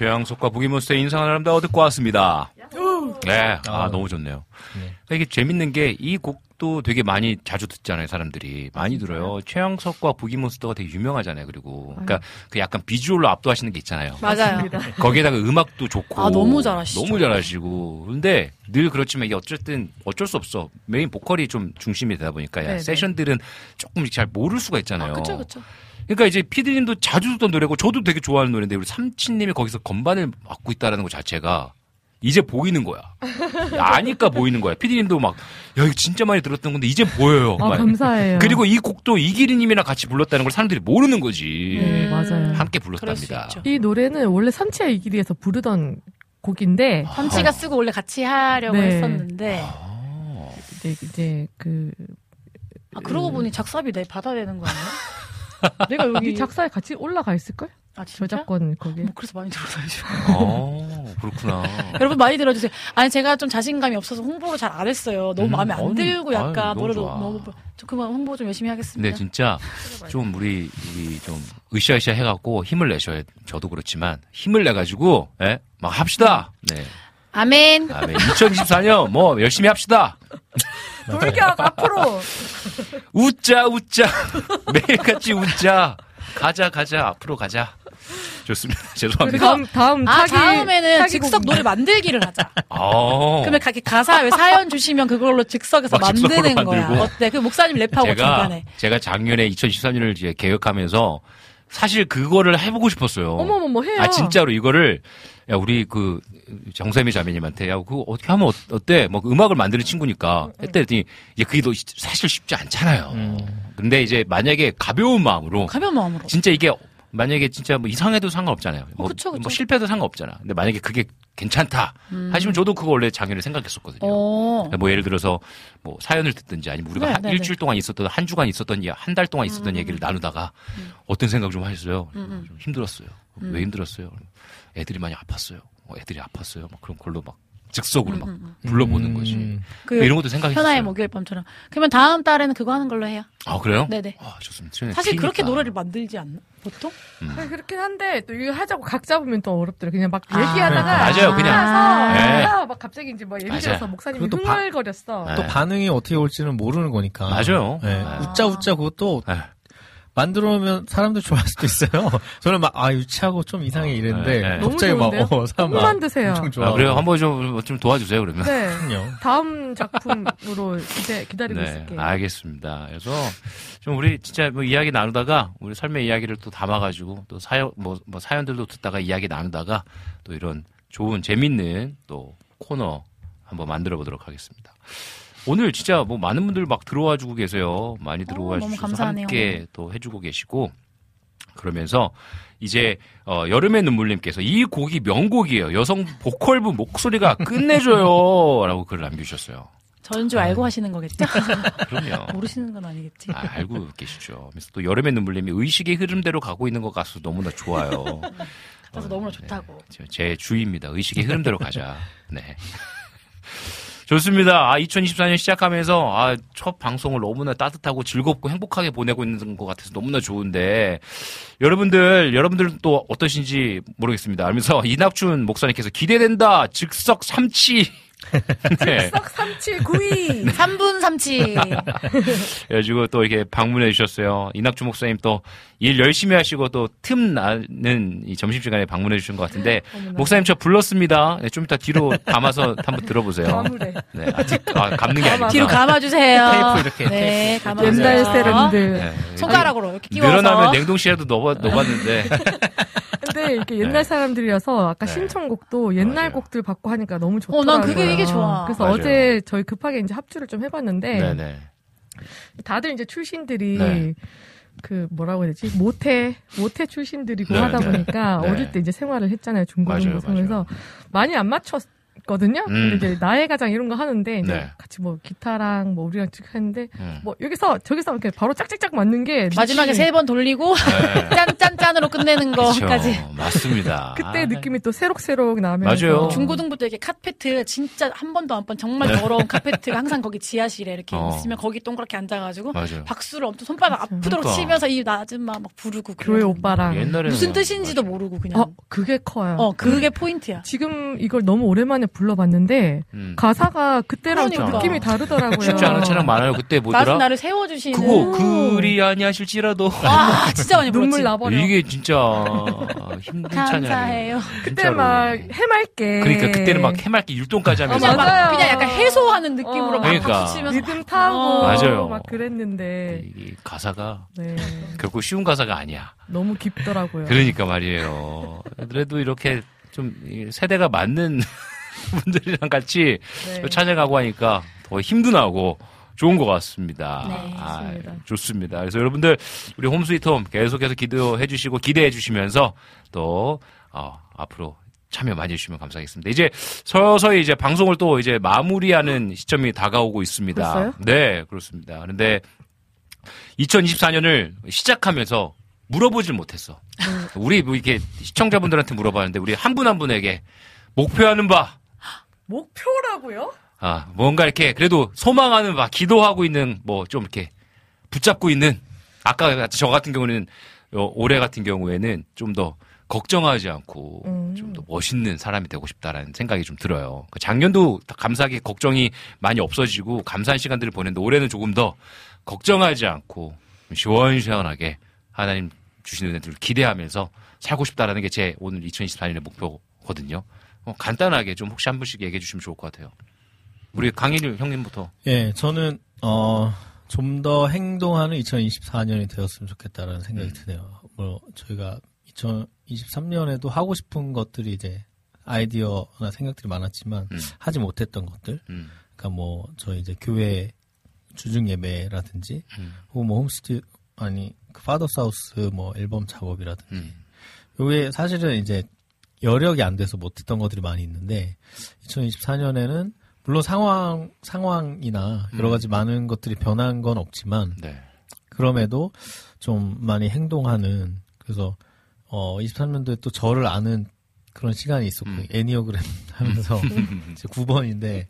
최양석과 부기몬스터의 인상을 아름다워 듣고 왔습니다. 네, 아, 너무 좋네요. 그러니까 이게 재밌는 게 이 곡도 되게 많이 자주 듣잖아요, 사람들이. 많이 들어요. 최양석과 부기몬스터가 되게 유명하잖아요, 그리고. 그러니까 그 약간 비주얼로 압도하시는 게 있잖아요. 맞아요. <laughs> 거기에다가 음악도 좋고. 아, 너무 잘하시죠. 너무 잘하시고. 근데 늘 그렇지만 이게 어쨌든 어쩔 수 없어. 메인 보컬이 좀 중심이 되다 보니까 야, 네네. 세션들은 조금 잘 모를 수가 있잖아요. 그쵸 그쵸 그러니까 이제 피디님도 자주 듣던 노래고 저도 되게 좋아하는 노래인데 우리 삼친님이 거기서 건반을 맡고 있다라는 것 자체가 이제 보이는 거야. <laughs> 아니까 보이는 거야. 피디님도 막, 야, 이거 진짜 많이 들었던 건데 이제 보여요. 아, 막. 감사해요. 그리고 이 곡도 이기리님이랑 같이 불렀다는 걸 사람들이 모르는 거지. 네, 맞아요. 함께 불렀답니다. 이 노래는 원래 삼치야 이 길이에서 부르던 곡인데 삼치가 쓰고 원래 같이 하려고 네. 했었는데 이제, 이제 그 아 그러고 보니 작사비 내 받아야 되는 거 아니야? <laughs> <laughs> 내가 여기 이 작사에 같이 올라가 있을걸? 아, 진짜? 저작권 거기에. 뭐 그래서 많이 들어다니죠. 어, 그렇구나. <laughs> 여러분 많이 들어주세요. 아니 제가 좀 자신감이 없어서 홍보를 잘 안 했어요. 너무 음, 마음에 안 들고 약간 뭐라도. 너무 저 그만 홍보 좀 열심히 하겠습니다. 근데 진짜 좀 우리, 우리 좀 으쌰으쌰 해갖고 힘을 내셔야, 저도 그렇지만 힘을 내가지고, 예? 막 합시다. 네. 아멘. 다음에 2024년 뭐 열심히 합시다. <laughs> 돌격 앞으로. <laughs> 웃자 웃자 <laughs> 매일같이 웃자 가자 가자 앞으로 가자 좋습니다 <laughs> 죄송합니다 다음 다음 아 차기- 다음에는 차기 즉석 곡- 노래 만들기를 하자. 어. 그러면 가, 가사 왜 사연 주시면 그걸로 즉석에서 막 즉석으로 만드는 거야. 만들고. 어때? 그 목사님 랩하고 제가 중간에. 제가 작년에 2013년을 이제 개혁하면서 사실 그거를 해보고 싶었어요. 어머머머 해요. 아 진짜로 이거를 야 우리 그 정세미 자매님한테 야 그거 어떻게 하면 어, 때 뭐 음악을 만드는 친구니까 했더니 이제 그게 너 사실 쉽지 않잖아요. 근데 이제 만약에 가벼운 마음으로 가벼운 마음으로. 진짜 이게 만약에 진짜 뭐 이상해도 상관없잖아요. 뭐, 그쵸, 그쵸. 뭐 실패도 상관없잖아. 근데 만약에 그게 괜찮다 음. 하시면 저도 그거 원래 작년에 생각했었거든요. 어. 뭐 예를 들어서 뭐 사연을 듣든지 아니면 우리가 네, 한- 네, 일주일 동안 있었던 한 주간 있었던 한 달 동안 있었던 음, 얘기를 나누다가 어떤 생각 좀 하셨어요. 음, 음. 좀 힘들었어요. 음. 왜 힘들었어요? 애들이 많이 아팠어요. 어, 애들이 아팠어요. 막 그런 걸로 막 즉석으로 막 음, 불러보는 거지. 음. 그 이런 것도 생각했어요. 현아의 목요일 밤처럼. 그러면 다음 달에는 그거 하는 걸로 해요. 아 그래요? 네네. 아 좋습니다. 사실 T니까. 그렇게 노래를 만들지 않나? 보통? 아니, 그렇긴 한데 또 이거 하자고 각 잡으면 또 어렵더라고요. 그냥 막 아. 얘기하다가 맞아요, 그냥. 하면서 네. 막 갑자기 이제 뭐 예를. 들어서 목사님이 흥얼거렸어. 또 반응이 어떻게 올지는 모르는 거니까. 맞아요. 네. 아. 웃자 웃자 그것도 네. 만들어 놓으면 사람들 좋아할 수도 있어요. <laughs> 저는 막 아 유치하고 좀 이상해 이랬는데 네, 네. 갑자기 너무 막 좋은데요? 어, 사람 꼭 만드세요. 엄청 좋아. 아, 그래요? 한번 좀, 좀 도와주세요, 그러면. 네. 그럼요. 다음 작품으로 기대, 기다리고 네, 있을게요. 알겠습니다. 그래서 좀 우리 진짜 뭐 이야기 나누다가 우리 삶의 이야기를 또 담아가지고 또 사연 뭐, 뭐 사연들도 듣다가 이야기 나누다가 또 이런 좋은 재밌는 또 코너 한번 만들어 보도록 하겠습니다. 오늘 진짜 뭐 많은 분들 막 들어와 주고 계세요. 많이 들어와 어, 주셔서 감사하네요. 함께 또 해주고 계시고 그러면서 이제 어, 여름의 눈물님께서 이 곡이 명곡이에요. 여성 보컬부 목소리가 끝내줘요라고 <laughs> 글을 남겨주셨어요. 저는 줄 알고 하시는 거겠죠? <laughs> 그럼요. <laughs> 모르시는 건 아니겠지. 아, 알고 계시죠. 그래서 또 여름의 눈물님이 의식의 흐름대로 가고 있는 것 같아서 너무나 좋아요. 그래서 너무나 좋다고. 제- 제 주의입니다. 의식의 흐름대로 가자. 네. 좋습니다. 아, 2024년 시작하면서, 아, 첫 방송을 너무나 따뜻하고 즐겁고 행복하게 보내고 있는 것 같아서 너무나 좋은데, 여러분들, 여러분들은 또 어떠신지 모르겠습니다. 알면서 <laughs> 이낙준 목사님께서 기대된다! 즉석 삼치! 네. 썩 삼치 구이. 3분 삼치. 그래가지고 또 이렇게 방문해 주셨어요. 이낙주 목사님 또 일 열심히 하시고 또 틈 나는 이 점심시간에 방문해 주신 것 같은데 목사님 저 불렀습니다. 네, 좀 이따 뒤로 감아서 한번 들어보세요. 네, 아, 뒤, 아, 감는 게 아니고 뒤로 감아주세요. 테이프 이렇게 네, 감아주세요. 옛날 세대들. 네. 손가락으로 이렇게 끼워서. 늘어나면 냉동실에도 넣어, 넣어봤는데 <laughs> 근데 이렇게 옛날 네. 사람들이어서 아까 네. 신청곡도 옛날 맞아요. 곡들 받고 하니까 너무 어, 좋더라고요. 난 그게 이게 좋아. 그래서 맞아요. 어제 저희 급하게 이제 합주를 좀 해봤는데 네네. 다들 이제 출신들이 네. 그 뭐라고 해야 되지 모태 모태 출신들이고 네, 하다 네. 보니까 네. 어릴 때 이제 생활을 했잖아요 맞아요, 중고등부에서 많이 안 맞췄 거든요. 음. 근데 이제 나의 가장 이런 거 하는데 네. 같이 뭐 기타랑 뭐 우리랑 쭉 했는데 음. 뭐 여기서 저기서 이렇게 바로 짝짝짝 맞는 게 마지막에 세 번 돌리고 네. <laughs> 짠짠짠으로 끝내는 그쵸. 거까지. 맞습니다. <laughs> 그때 아, 느낌이 또 새록새록 나면서 맞아요. 중고등부 때 이렇게 카페트 진짜 한 번도 안 번 정말 네. 더러운 카페트가 항상 거기 지하실에 이렇게 어. 있으면 거기 동그랗게 앉아가지고 맞아요. 박수를 엄청 손바닥 아프도록 그러니까. 치면서 이 아줌마 막 부르고 교회. 오빠랑 무슨 뜻인지도 모르고 그냥 어 그게 커요. 어 그게 포인트야. 지금 이걸 너무 오랜만에 불러봤는데 음. 가사가 그때랑 좀 그러니까. 느낌이 다르더라고요. 쉽지 않은 찬양 많아요. 그때 뭐더라? 나를 세워주시는 그거 그리 아니하실지라도 와 진짜 많이. 눈물 나버려. 이게 진짜 힘든 찬양이에요. 감사해요. 그때. 막 해맑게. 그러니까 그때는 막 해맑게 율동까지 어, 하면서 막 맞아요. 그냥 약간 해소하는 느낌으로 어. 막 그러니까. 박수 치면서 리듬 타고 어. 맞아요. 막 그랬는데 이 가사가 네 결코 쉬운 가사가 아니야. 너무 깊더라고요. 그러니까 말이에요. 그래도 이렇게 좀이 세대가 맞는 분들이랑 같이 네. 또 찬양하고 하니까 더 힘도 나고 좋은 것 같습니다. 네, 아, 좋습니다. 좋습니다. 그래서 여러분들 우리 홈스위트홈 계속해서 기도해 주시고 기대해 주시면서 또 어, 앞으로 참여 많이 해주시면 감사하겠습니다. 이제 서서히 이제 방송을 또 이제 마무리하는 시점이 다가오고 있습니다. 벌써요? 네, 그렇습니다. 그런데 2024년을 시작하면서 물어보질 못했어. 우리 뭐 이렇게 시청자분들한테 물어봤는데 우리 한 분한 분에게 목표하는 바, 목표라고요? 아, 뭔가 이렇게 그래도 소망하는 바, 기도하고 있는 뭐 좀 이렇게 붙잡고 있는 아까 저 같은 경우는 어, 올해 같은 경우에는 좀 더 걱정하지 않고 음. 좀더 멋있는 사람이 되고 싶다라는 생각이 좀 들어요. 그 작년도 다 감사하게 걱정이 많이 없어지고 감사한 시간들을 보냈는데 올해는 조금 더 걱정하지 않고 시원시원하게 하나님 주시는 은혜들을 기대하면서 살고 싶다라는 게 제 오늘 2024년의 목표거든요. 어, 간단하게 좀 혹시 한 분씩 얘기해 주시면 좋을 것 같아요. 우리 강일 형님부터. 예, 저는 어, 좀 더 행동하는 2024년이 되었으면 좋겠다라는 생각이 음. 드네요. 뭐 저희가 2023년에도 하고 싶은 것들이 이제 아이디어나 생각들이 많았지만 음. 하지 못했던 것들. 음. 그러니까 뭐 저희 이제 교회 주중 예배라든지 음. 혹은 뭐 홈스튜 아니 그 파더 사우스 뭐 앨범 작업이라든지 음. 요게 사실은 이제 여력이 안 돼서 못했던 것들이 많이 있는데 2024년에는 물론 상황 상황이나 여러 음. 가지 많은 것들이 변한 건 없지만 네. 그럼에도 좀 많이 행동하는 그래서 어 23년도에 또 저를 아는 그런 시간이 있었고 음. 애니어그램 <laughs> 하면서 이제 9번인데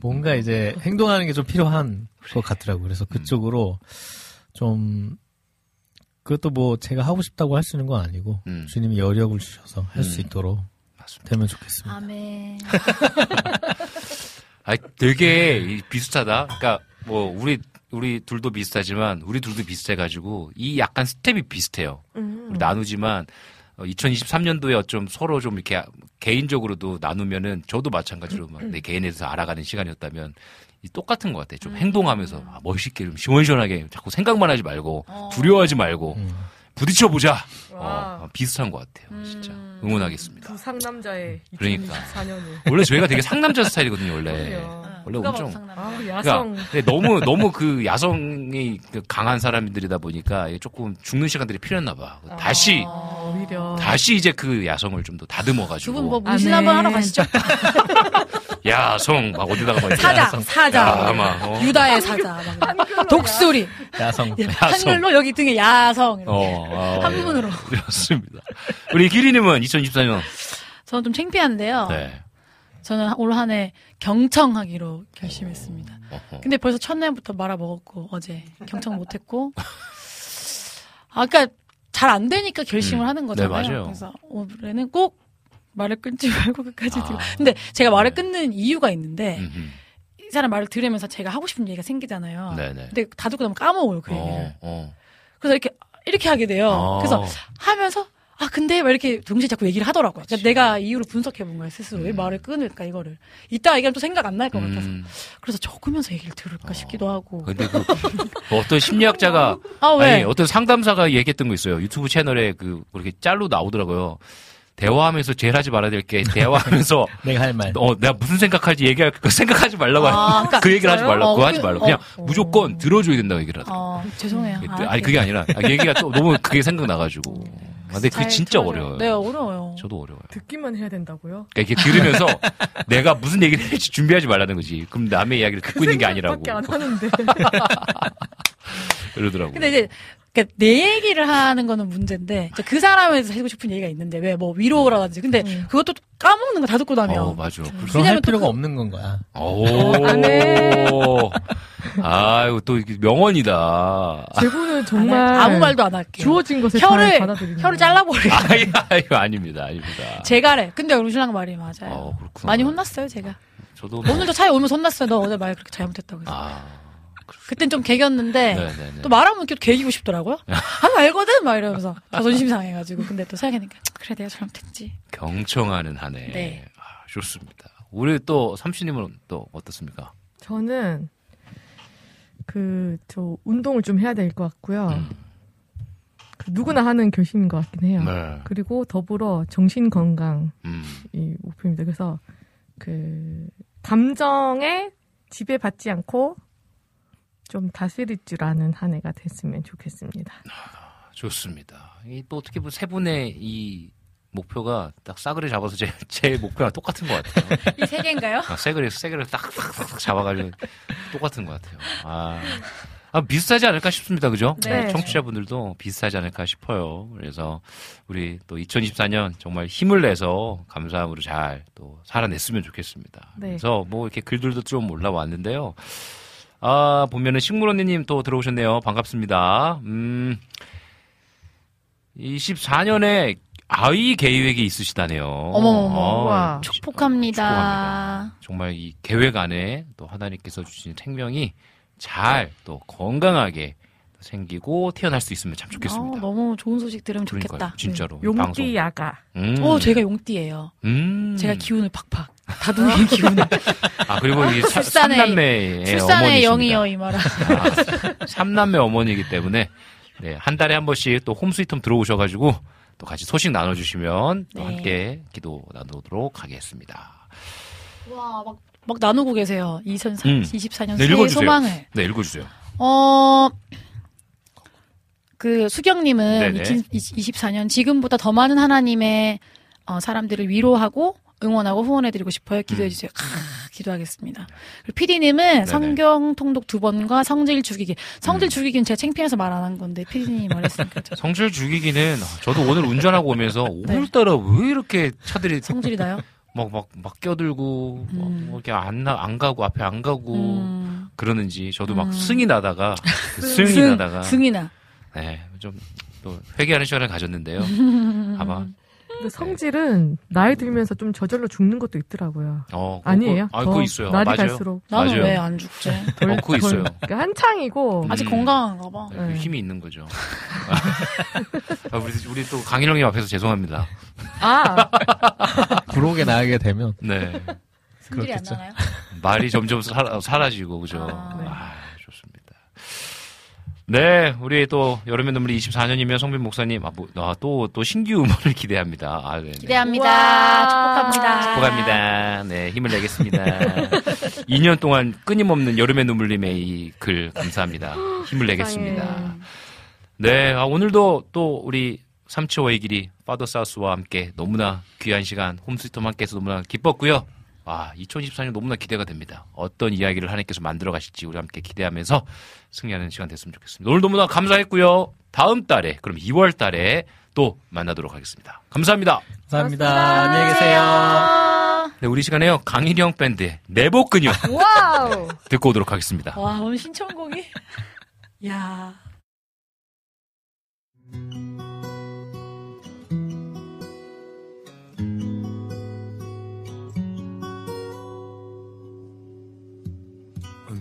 뭔가 이제 행동하는 게 좀 필요한 것 같더라고요. 그래서 그쪽으로 좀 그것도 뭐 제가 하고 싶다고 할 수 있는 건 아니고 음. 주님이 여력을 주셔서 할수 음. 있도록 되면 좋겠습니다. 아멘. <laughs> 아, 되게 이- 비슷하다. 그러니까 뭐 우리 우리 둘도 비슷하지만 우리 둘도 비슷해가지고 이 약간 스텝이 비슷해요. 음. 나누지만 2023년도에 좀 서로 좀 이렇게 개인적으로도 나누면은 저도 마찬가지로 막 내 개인에 대해서 알아가는 시간이었다면 이 똑같은 것 같아요. 좀 행동하면서 아, 멋있게 좀 시원시원하게 자꾸 생각만 하지 말고 두려워하지 말고 부딪혀 보자. 어, 비슷한 것 같아요. 진짜 응원하겠습니다. 두 상남자의 그러니까 2024년을. 원래 저희가 되게 상남자 스타일이거든요. 원래 그래요. 원래 누가 엄청. 아, 야성. 그러니까 너무 너무 그 야성이 그 강한 사람들이다 보니까 조금 죽는 시간들이 필요했나 봐. 다시 오히려 다시 이제 그 야성을 좀 더 다듬어 가지고 두분뭐 문신 한번 하러 가시죠. <laughs> 야성 막 어디다가 막 사자, 야성. 사자. 야, 막, 어. 유다의 사자. 막 독수리. 야성. 예, 한글로 여기 등에 야성. 어, 어, 한문으로. 예. 그렇습니다. 우리 기리님은 2024년 저는 좀 창피한데요. 네. 저는 올 한 해 경청하기로 결심했습니다. 어허. 근데 벌써 첫날부터 말아먹었고 어제 경청 못했고 아까 잘 안 되니까 결심을 음. 하는 거잖아요. 네, 맞아요. 그래서 올해는 꼭 말을 끊지 말고 끝까지 아. 들고. 근데 제가 말을 끊는 이유가 있는데 음흠. 이 사람 말을 들으면서 제가 하고 싶은 얘기가 생기잖아요. 네네. 근데 다 듣고 나면 까먹어요 그 얘기를. 어, 어. 그래서 이렇게 이렇게 하게 돼요. 아. 그래서 하면서 아 근데 막 이렇게 동시에 자꾸 얘기를 하더라고요. 그러니까 내가 이유를 분석해 본 거예요 스스로 왜 말을 끊을까 이거를. 이따 얘기하면 또 생각 안 날 것 같아서. 음. 그래서 적으면서 얘기를 들을까 싶기도 하고. 근데 그 어떤 심리학자가 <laughs> 아, 왜? 아니 어떤 상담사가 얘기했던 거 있어요. 유튜브 채널에 그 그렇게 짤로 나오더라고요. 대화하면서 제일 하지 말아야 될 게 대화하면서 <laughs> 내가 할 말. 어 내가 무슨 생각할지 얘기할 거 생각하지 말라고 아, 하- 그러니까 그 얘기를 하지 진짜요? 말라고 그거 어, 하지 그- 말라고 그냥 어, 무조건 들어줘야 된다고 얘기를 하더라고. 어, 죄송해요. 요 아 니 그게 아니라 아, 얘기가 또 너무 그게 생각나가지고. 아, 근데 그게 잘 진짜 들어줘요. 어려워요. 네, 어려워요. 저도 어려워요. 듣기만 해야 된다고요? 그러니까 이렇게 들으면서 <laughs> 내가 무슨 얘기를 할지 준비하지 말라는 거지. 그럼 남의 이야기를 듣고 있는 게 아니라고. 밖에 안 하는데. <laughs> 그러더라고. 근데 이제 그러니까 내 얘기를 하는 거는 문제인데 그 사람에서 하고 싶은 얘기가 있는데 왜 뭐 위로라든지 근데 그것도 까먹는 거 다 듣고 나면 어, 맞아. 그럼 할 필요가 그- 없는 건 거야. 오. 아유, 또 이게 명언이다. 제보는 정말 아무 말도 안 할게요. 주어진 잘 혀를 받아들이는 혀를 잘라버려. 아유, 아유, 아닙니다. 아닙니다. 제가래. 근데 우리 신랑 말이 맞아요. 어, 그렇구나. 많이 혼났어요 제가. 저도 뭐- 오늘도 차에 오면서 혼났어요. 너 어제 말 그렇게 잘못했다고 해서. 아, 그땐 좀 개겼는데 네네네. 또 말하면 계속 개기고 싶더라고요. <laughs> 아 알거든 막 이러면서 자존심 상해가지고 근데 또 생각하니까 그래 내가 잘못했지. 경청하는 한 해. 네. 아, 좋습니다. 우리 또 삼촌님은 또 어떻습니까? 저는 그 저 운동을 좀 해야 될 것 같고요. 그 누구나 하는 결심인 것 같긴 해요. 네. 그리고 더불어 정신 건강이 음. 목표입니다. 그래서 그 감정에 지배받지 않고 좀 다스릴 줄 아는 한 해가 됐으면 좋겠습니다. 좋습니다. 이또 어떻게 보면 세 분의 이 목표가 딱 싸그리 잡아서 제, 제 목표랑 똑같은 것 같아요. <laughs> 이 세 개인가요? 아, 세그리, 세그리 딱, 딱, 딱, 딱 잡아가지고 똑같은 것 같아요. 아, 아, 비슷하지 않을까 싶습니다. 그죠? 네. 청취자분들도 비슷하지 않을까 싶어요. 그래서 우리 또 2024년 정말 힘을 내서 감사함으로 잘 또 살아냈으면 좋겠습니다. 네. 그래서 뭐 이렇게 글들도 좀 올라왔는데요. 아, 보면은 식물 언니님 또 들어오셨네요. 반갑습니다. 음, 24년에 아이 계획이 있으시다네요. 어머머머. 어, 우와. 축복합니다. 정말 이 계획 안에 또 하나님께서 주신 생명이 잘 또 건강하게 생기고 태어날 수 있으면 참 좋겠습니다. 어, 너무 좋은 소식 들으면 그러니까요, 좋겠다. 진짜로. 네. 용띠 야가. 음. 어, 제가 용띠예요. 음. 제가 기운을 팍팍. 다둥이 기운을. 아 그리고 이 사- 출산의- 삼남매의 출산의. 영이여 이 말아. 아, 삼남매 어머니이기 때문에 네, 한 달에 한 번씩 또 홈스위트홈 들어오셔가지고 또 같이 소식 나눠주시면 또 네. 함께 기도 나누도록 하겠습니다. 와, 막, 막 나누고 계세요. 2024년 음. 네, 새해. 소망을. 네, 읽어주세요. 어, 그 수경님은 네네. 2024년 지금보다 더 많은 하나님의 어, 사람들을 위로하고 응원하고 후원해드리고 싶어요. 기도해주세요. 아, 기도하겠습니다. 그리고 PD님은 성경 통독 두 번과 성질 죽이기. 성질 죽이기는 제가 창피해서 말 안 한 건데 PD님이 말했으니까 저 <laughs> 성질 죽이기는 저도 오늘 운전하고 오면서 <laughs> 오늘따라 왜 이렇게 차들이 네. 성질이 나요? <laughs> 막, 막, 막 껴들고, 막, 뭐 이렇게 안, 나, 안 가고, 앞에 안 가고, 음. 그러는지, 저도 막 음. 승이 나다가, 그 승이 승, 나다가, 승이 나. 네, 좀, 또, 회개하는 시간을 가졌는데요. 아마, 근데 성질은 나이 들면서 좀 저절로 죽는 것도 있더라고요. 어, 그거- 아니에요? 아, 더 그거 있어요. 날이 맞아요. 갈수록. 나는. 왜 안 죽지? 어, 그거 있어요. 그러니까 한창이고 아직 음. 건강한가 봐. 네, 힘이 있는 거죠. 아, 우리, 우리 또 강일영님 앞에서 죄송합니다. 아 부록에 나가게 되면 네. 그렇겠죠. 나나요? 말이 점점 사, 사라지고, 그죠? 아. 아, 좋습니다. 네, 우리 또 여름의 눈물이 24년이면 성빈 목사님, 아, 뭐, 아, 또, 또 신규 음원을 기대합니다. 아, 네. 기대합니다. 축복합니다. 축복합니다. 네, 힘을 내겠습니다. 2년 동안 끊임없는 여름의 눈물님의 이 글 감사합니다. 힘을 내겠습니다. 네, 아, 오늘도 또 우리 삼치오의 길이 파더 사우스와 함께 너무나 귀한 시간 홈스위트홈 함께해서 너무나 기뻤고요. 아, 2024년 너무나 기대가 됩니다. 어떤 이야기를 하나님께서 만들어 가실지 우리 함께 기대하면서 승리하는 시간 됐으면 좋겠습니다. 오늘 너무나 감사했고요. 다음 달에 그럼 2월 달에 또 만나도록 하겠습니다. 감사합니다. 감사합니다. 안녕히 계세요. 네, 우리 시간에요. 강일영 밴드의 내복근요 <laughs> 와우. <laughs> 듣고 오도록 하겠습니다. 와, 오늘 신청곡이. <laughs> 야.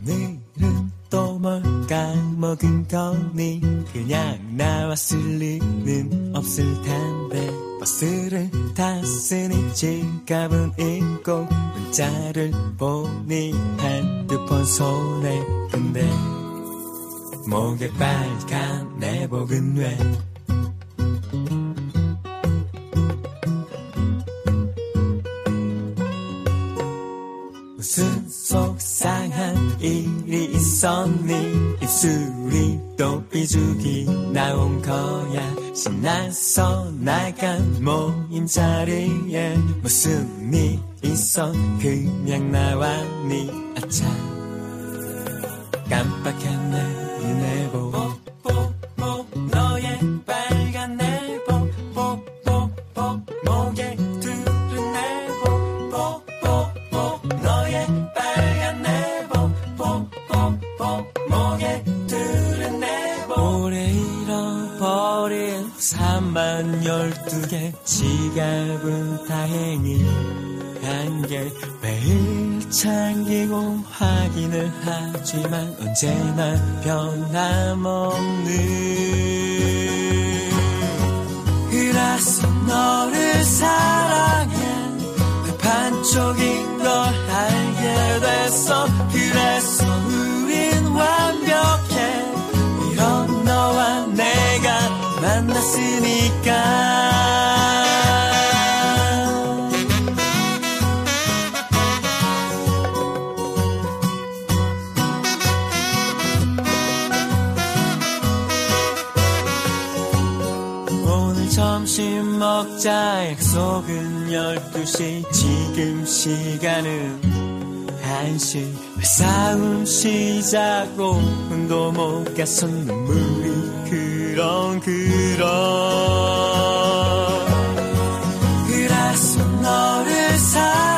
오늘은 또 뭘 까 먹은 거니? 그냥 나왔을 리는 없을 텐데. 버스를 탔으니 지갑은 있고 문자를 보니 핸드폰 손에 근데 목에 빨간 내복은 왜 속상한 일이 있었니? 입술이 또 삐죽이 나온 거야. 신나서 나간 모임 자리에 무슨 일 있어? 그냥 나왔니? 아차. 깜빡했네 이 내복 너 지갑은 다행히 한개 매일 챙기고 확인을 하지만 언제나 변함없는 그래서 너를 사랑해. 내 반쪽인 걸 알게 됐어. 그래서 우린 완벽해. 이런 너와 내가 만났으니까 먹자 약속은 12시. 지금 시간은 1시. 왜 싸움 시작 5분도 못 가서 눈물이 그런 그런. 그래서 너를 사랑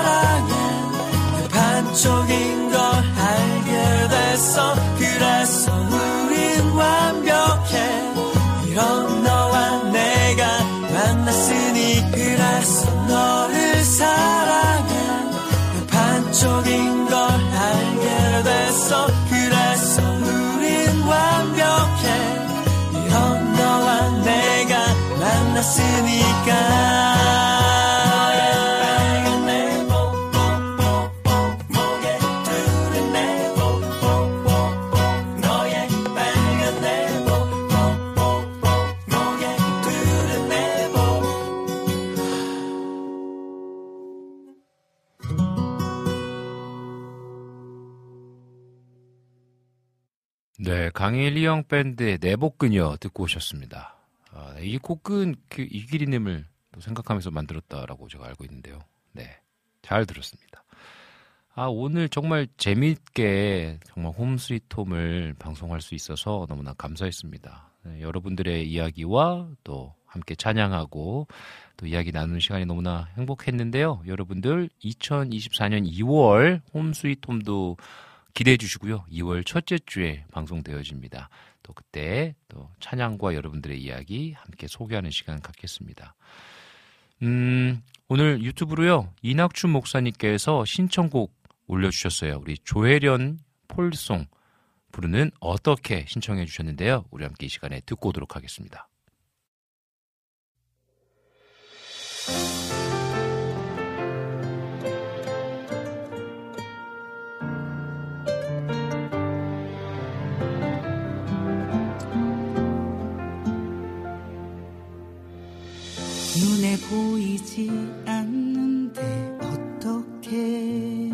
내 반쪽인 걸 알게 됐어. 그래서 우린 완벽해. 이런 너와 내가 만났으니까 네, 강일리 형 밴드의 내복근이요 듣고 오셨습니다. 아, 이 곡은 그 이기리님을 또 생각하면서 만들었다라고 제가 알고 있는데요. 네, 잘 들었습니다. 아 오늘 정말 재미있게 정말 홈스위트홈을 방송할 수 있어서 너무나 감사했습니다. 네, 여러분들의 이야기와 또 함께 찬양하고 또 이야기 나누는 시간이 너무나 행복했는데요. 여러분들 2024년 2월 홈스위트홈도 기대해 주시고요. 2월 첫째 주에 방송되어집니다. 또 그때 또 찬양과 여러분들의 이야기 함께 소개하는 시간 갖겠습니다. 음, 오늘 유튜브로요. 이낙춘 목사님께서 신청곡 올려주셨어요. 우리 조혜련 폴송 부르는 어떻게 신청해 주셨는데요. 우리 함께 이 시간에 듣고 오도록 하겠습니다. 보이지 않는데 어떻게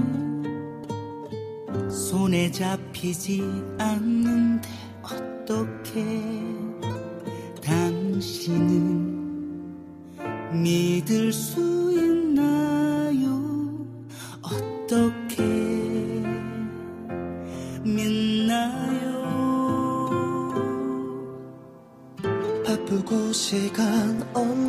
손에 잡히지 않는데 어떻게 당신은 믿을 수 있나요? 어떻게 믿나요? 바쁘고 시간 없는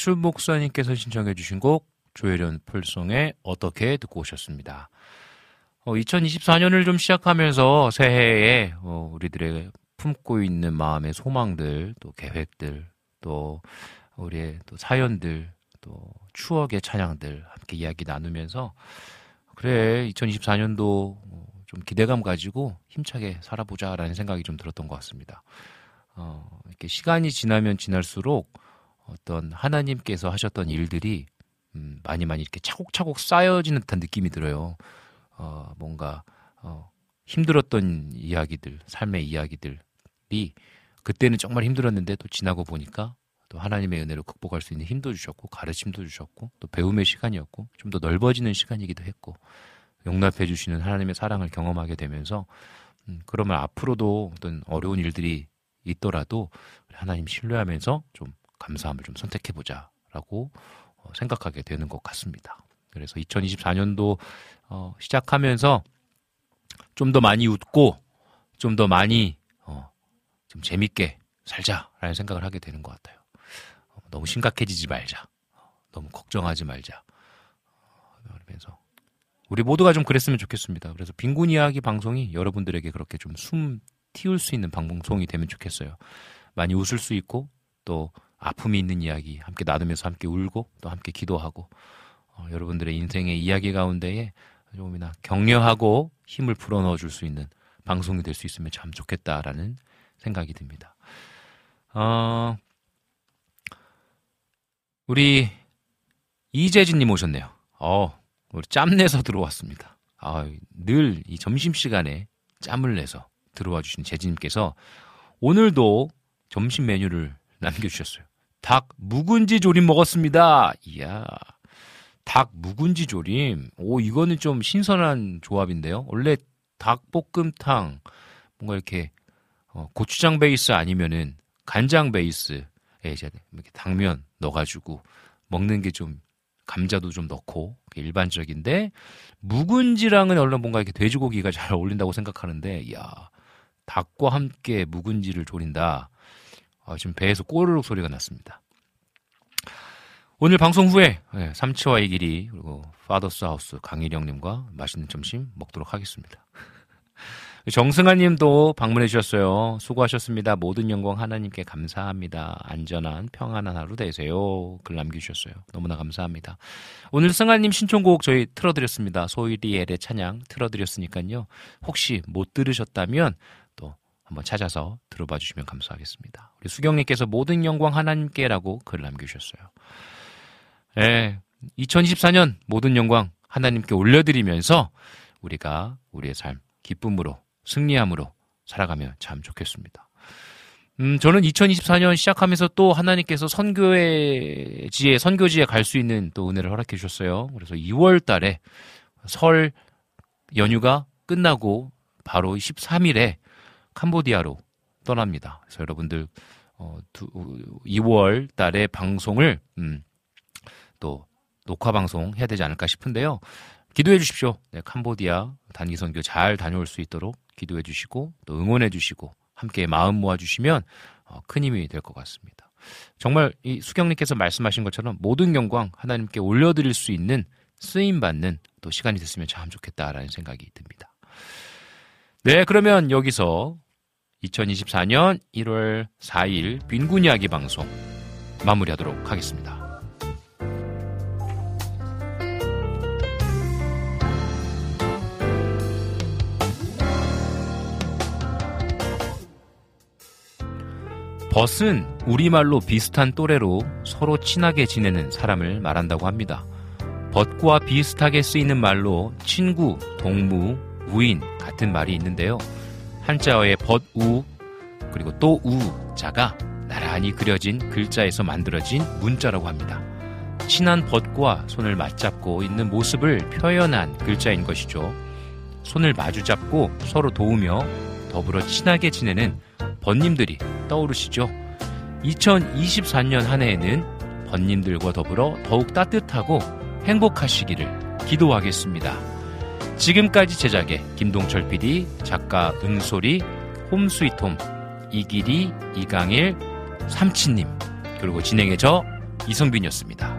네, 이낙춘 목사님께서 신청해 주신 곡 조혜련 폴송의 어떻게 듣고 오셨습니다. 어, 2024년을 좀 시작하면서 새해에 어, 우리들의 품고 있는 마음의 소망들, 또 계획들, 또 우리의 또 사연들 또 추억의 찬양들 함께 이야기 나누면서 그래 2024년도 좀 기대감 가지고 힘차게 살아보자라는 생각이 좀 들었던 것 같습니다. 어, 이렇게 시간이 지나면 지날수록 어떤 하나님께서 하셨던 일들이 음, 많이 많이 이렇게 차곡차곡 쌓여지는 듯한 느낌이 들어요. 어, 뭔가 어, 힘들었던 이야기들, 삶의 이야기들이 그때는 정말 힘들었는데 또 지나고 보니까 또 하나님의 은혜로 극복할 수 있는 힘도 주셨고 가르침도 주셨고 또 배움의 시간이었고 좀 더 넓어지는 시간이기도 했고 용납해 주시는 하나님의 사랑을 경험하게 되면서 음, 그러면 앞으로도 어떤 어려운 일들이 있더라도 하나님 신뢰하면서 좀 감사함을 좀 선택해 보자라고 어, 생각하게 되는 것 같습니다. 그래서 2024년도 어, 시작하면서 좀 더 많이 웃고 좀 더 많이 어, 좀 재밌게 살자라는 생각을 하게 되는 것 같아요. 어, 너무 심각해지지 말자. 어, 너무 걱정하지 말자. 어, 그러면서 우리 모두가 좀 그랬으면 좋겠습니다. 그래서 빈곤 이야기 방송이 여러분들에게 그렇게 좀 숨 틔울 수 있는 방송이 되면 좋겠어요. 많이 웃을 수 있고 또 아픔이 있는 이야기 함께 나누면서 함께 울고 또 함께 기도하고 어, 여러분들의 인생의 이야기 가운데에 조금이나 격려하고 힘을 불어넣어 줄 수 있는 방송이 될 수 있으면 참 좋겠다라는 생각이 듭니다. 어, 우리 이재진님 오셨네요. 어, 우리 짬 내서 들어왔습니다. 아, 늘 이 점심시간에 짬을 내서 들어와 주신 재진님께서 오늘도 점심 메뉴를 <laughs> 남겨주셨어요. 닭 묵은지 조림 먹었습니다. 이야. 닭 묵은지 조림. 오, 이거는 좀 신선한 조합인데요. 원래 닭볶음탕, 뭔가 이렇게, 어, 고추장 베이스 아니면은 간장 베이스에 이제 이렇게 당면 넣어가지고 먹는 게 좀 감자도 좀 넣고 일반적인데 묵은지랑은 얼른 뭔가 이렇게 돼지고기가 잘 어울린다고 생각하는데 이야 닭과 함께 묵은지를 조린다. 아, 지금 배에서 꼬르륵 소리가 났습니다. 오늘 방송 후에 네, 삼치와의 길이 그리고 파더스 하우스 강일영님과 맛있는 점심 먹도록 하겠습니다. <laughs> 정승아님도 방문해 주셨어요. 수고하셨습니다. 모든 영광 하나님께 감사합니다. 안전한 평안한 하루 되세요. 글 남겨주셨어요. 너무나 감사합니다. 오늘 승아님 신청곡 저희 틀어드렸습니다. 소이리엘의 찬양 틀어드렸으니까요. 혹시 못 들으셨다면 또 한번 찾아서 들어봐 주시면 감사하겠습니다. 우리 수경님께서 모든 영광 하나님께라고 글 남겨주셨어요. 예, 2024년 모든 영광 하나님께 올려드리면서 우리가 우리의 삶 기쁨으로 승리함으로 살아가면 참 좋겠습니다. 음, 저는 2024년 시작하면서 또 하나님께서 선교지에, 선교지에 갈 수 있는 또 은혜를 허락해 주셨어요. 그래서 2월 달에 설 연휴가 끝나고 바로 13일에 캄보디아로 떠납니다. 그래서 여러분들, 어, 두, 2월 달에 방송을, 음, 또 녹화 방송 해야 되지 않을까 싶은데요. 기도해 주십시오. 네, 캄보디아 단기 선교 잘 다녀올 수 있도록 기도해 주시고 또 응원해 주시고 함께 마음 모아 주시면 어, 큰 힘이 될 것 같습니다. 정말 이 수경님께서 말씀하신 것처럼 모든 영광 하나님께 올려드릴 수 있는 쓰임 받는 또 시간이 됐으면 참 좋겠다라는 생각이 듭니다. 네, 그러면 여기서 2024년 1월 4일 빈군 이야기 방송 마무리하도록 하겠습니다. 벗은 우리말로 비슷한 또래로 서로 친하게 지내는 사람을 말한다고 합니다. 벗과 비슷하게 쓰이는 말로 친구, 동무, 우인 같은 말이 있는데요. 한자어의 벗우 그리고 또 우자가 나란히 그려진 글자에서 만들어진 문자라고 합니다. 친한 벗과 손을 맞잡고 있는 모습을 표현한 글자인 것이죠. 손을 마주 잡고 서로 도우며 더불어 친하게 지내는 번님들이 떠오르시죠? 2024년 한 해에는 번님들과 더불어 더욱 따뜻하고 행복하시기를 기도하겠습니다. 지금까지 제작의 김동철 PD, 작가 은솔이, 홈스위트홈, 이길이, 이강일, 삼치님, 그리고 진행의 저 이성빈이었습니다.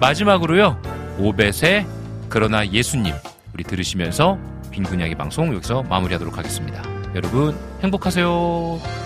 마지막으로요, 오벳의 그러나 예수님, 우리 들으시면서 빈군이야기 방송 여기서 마무리하도록 하겠습니다. 여러분 행복하세요.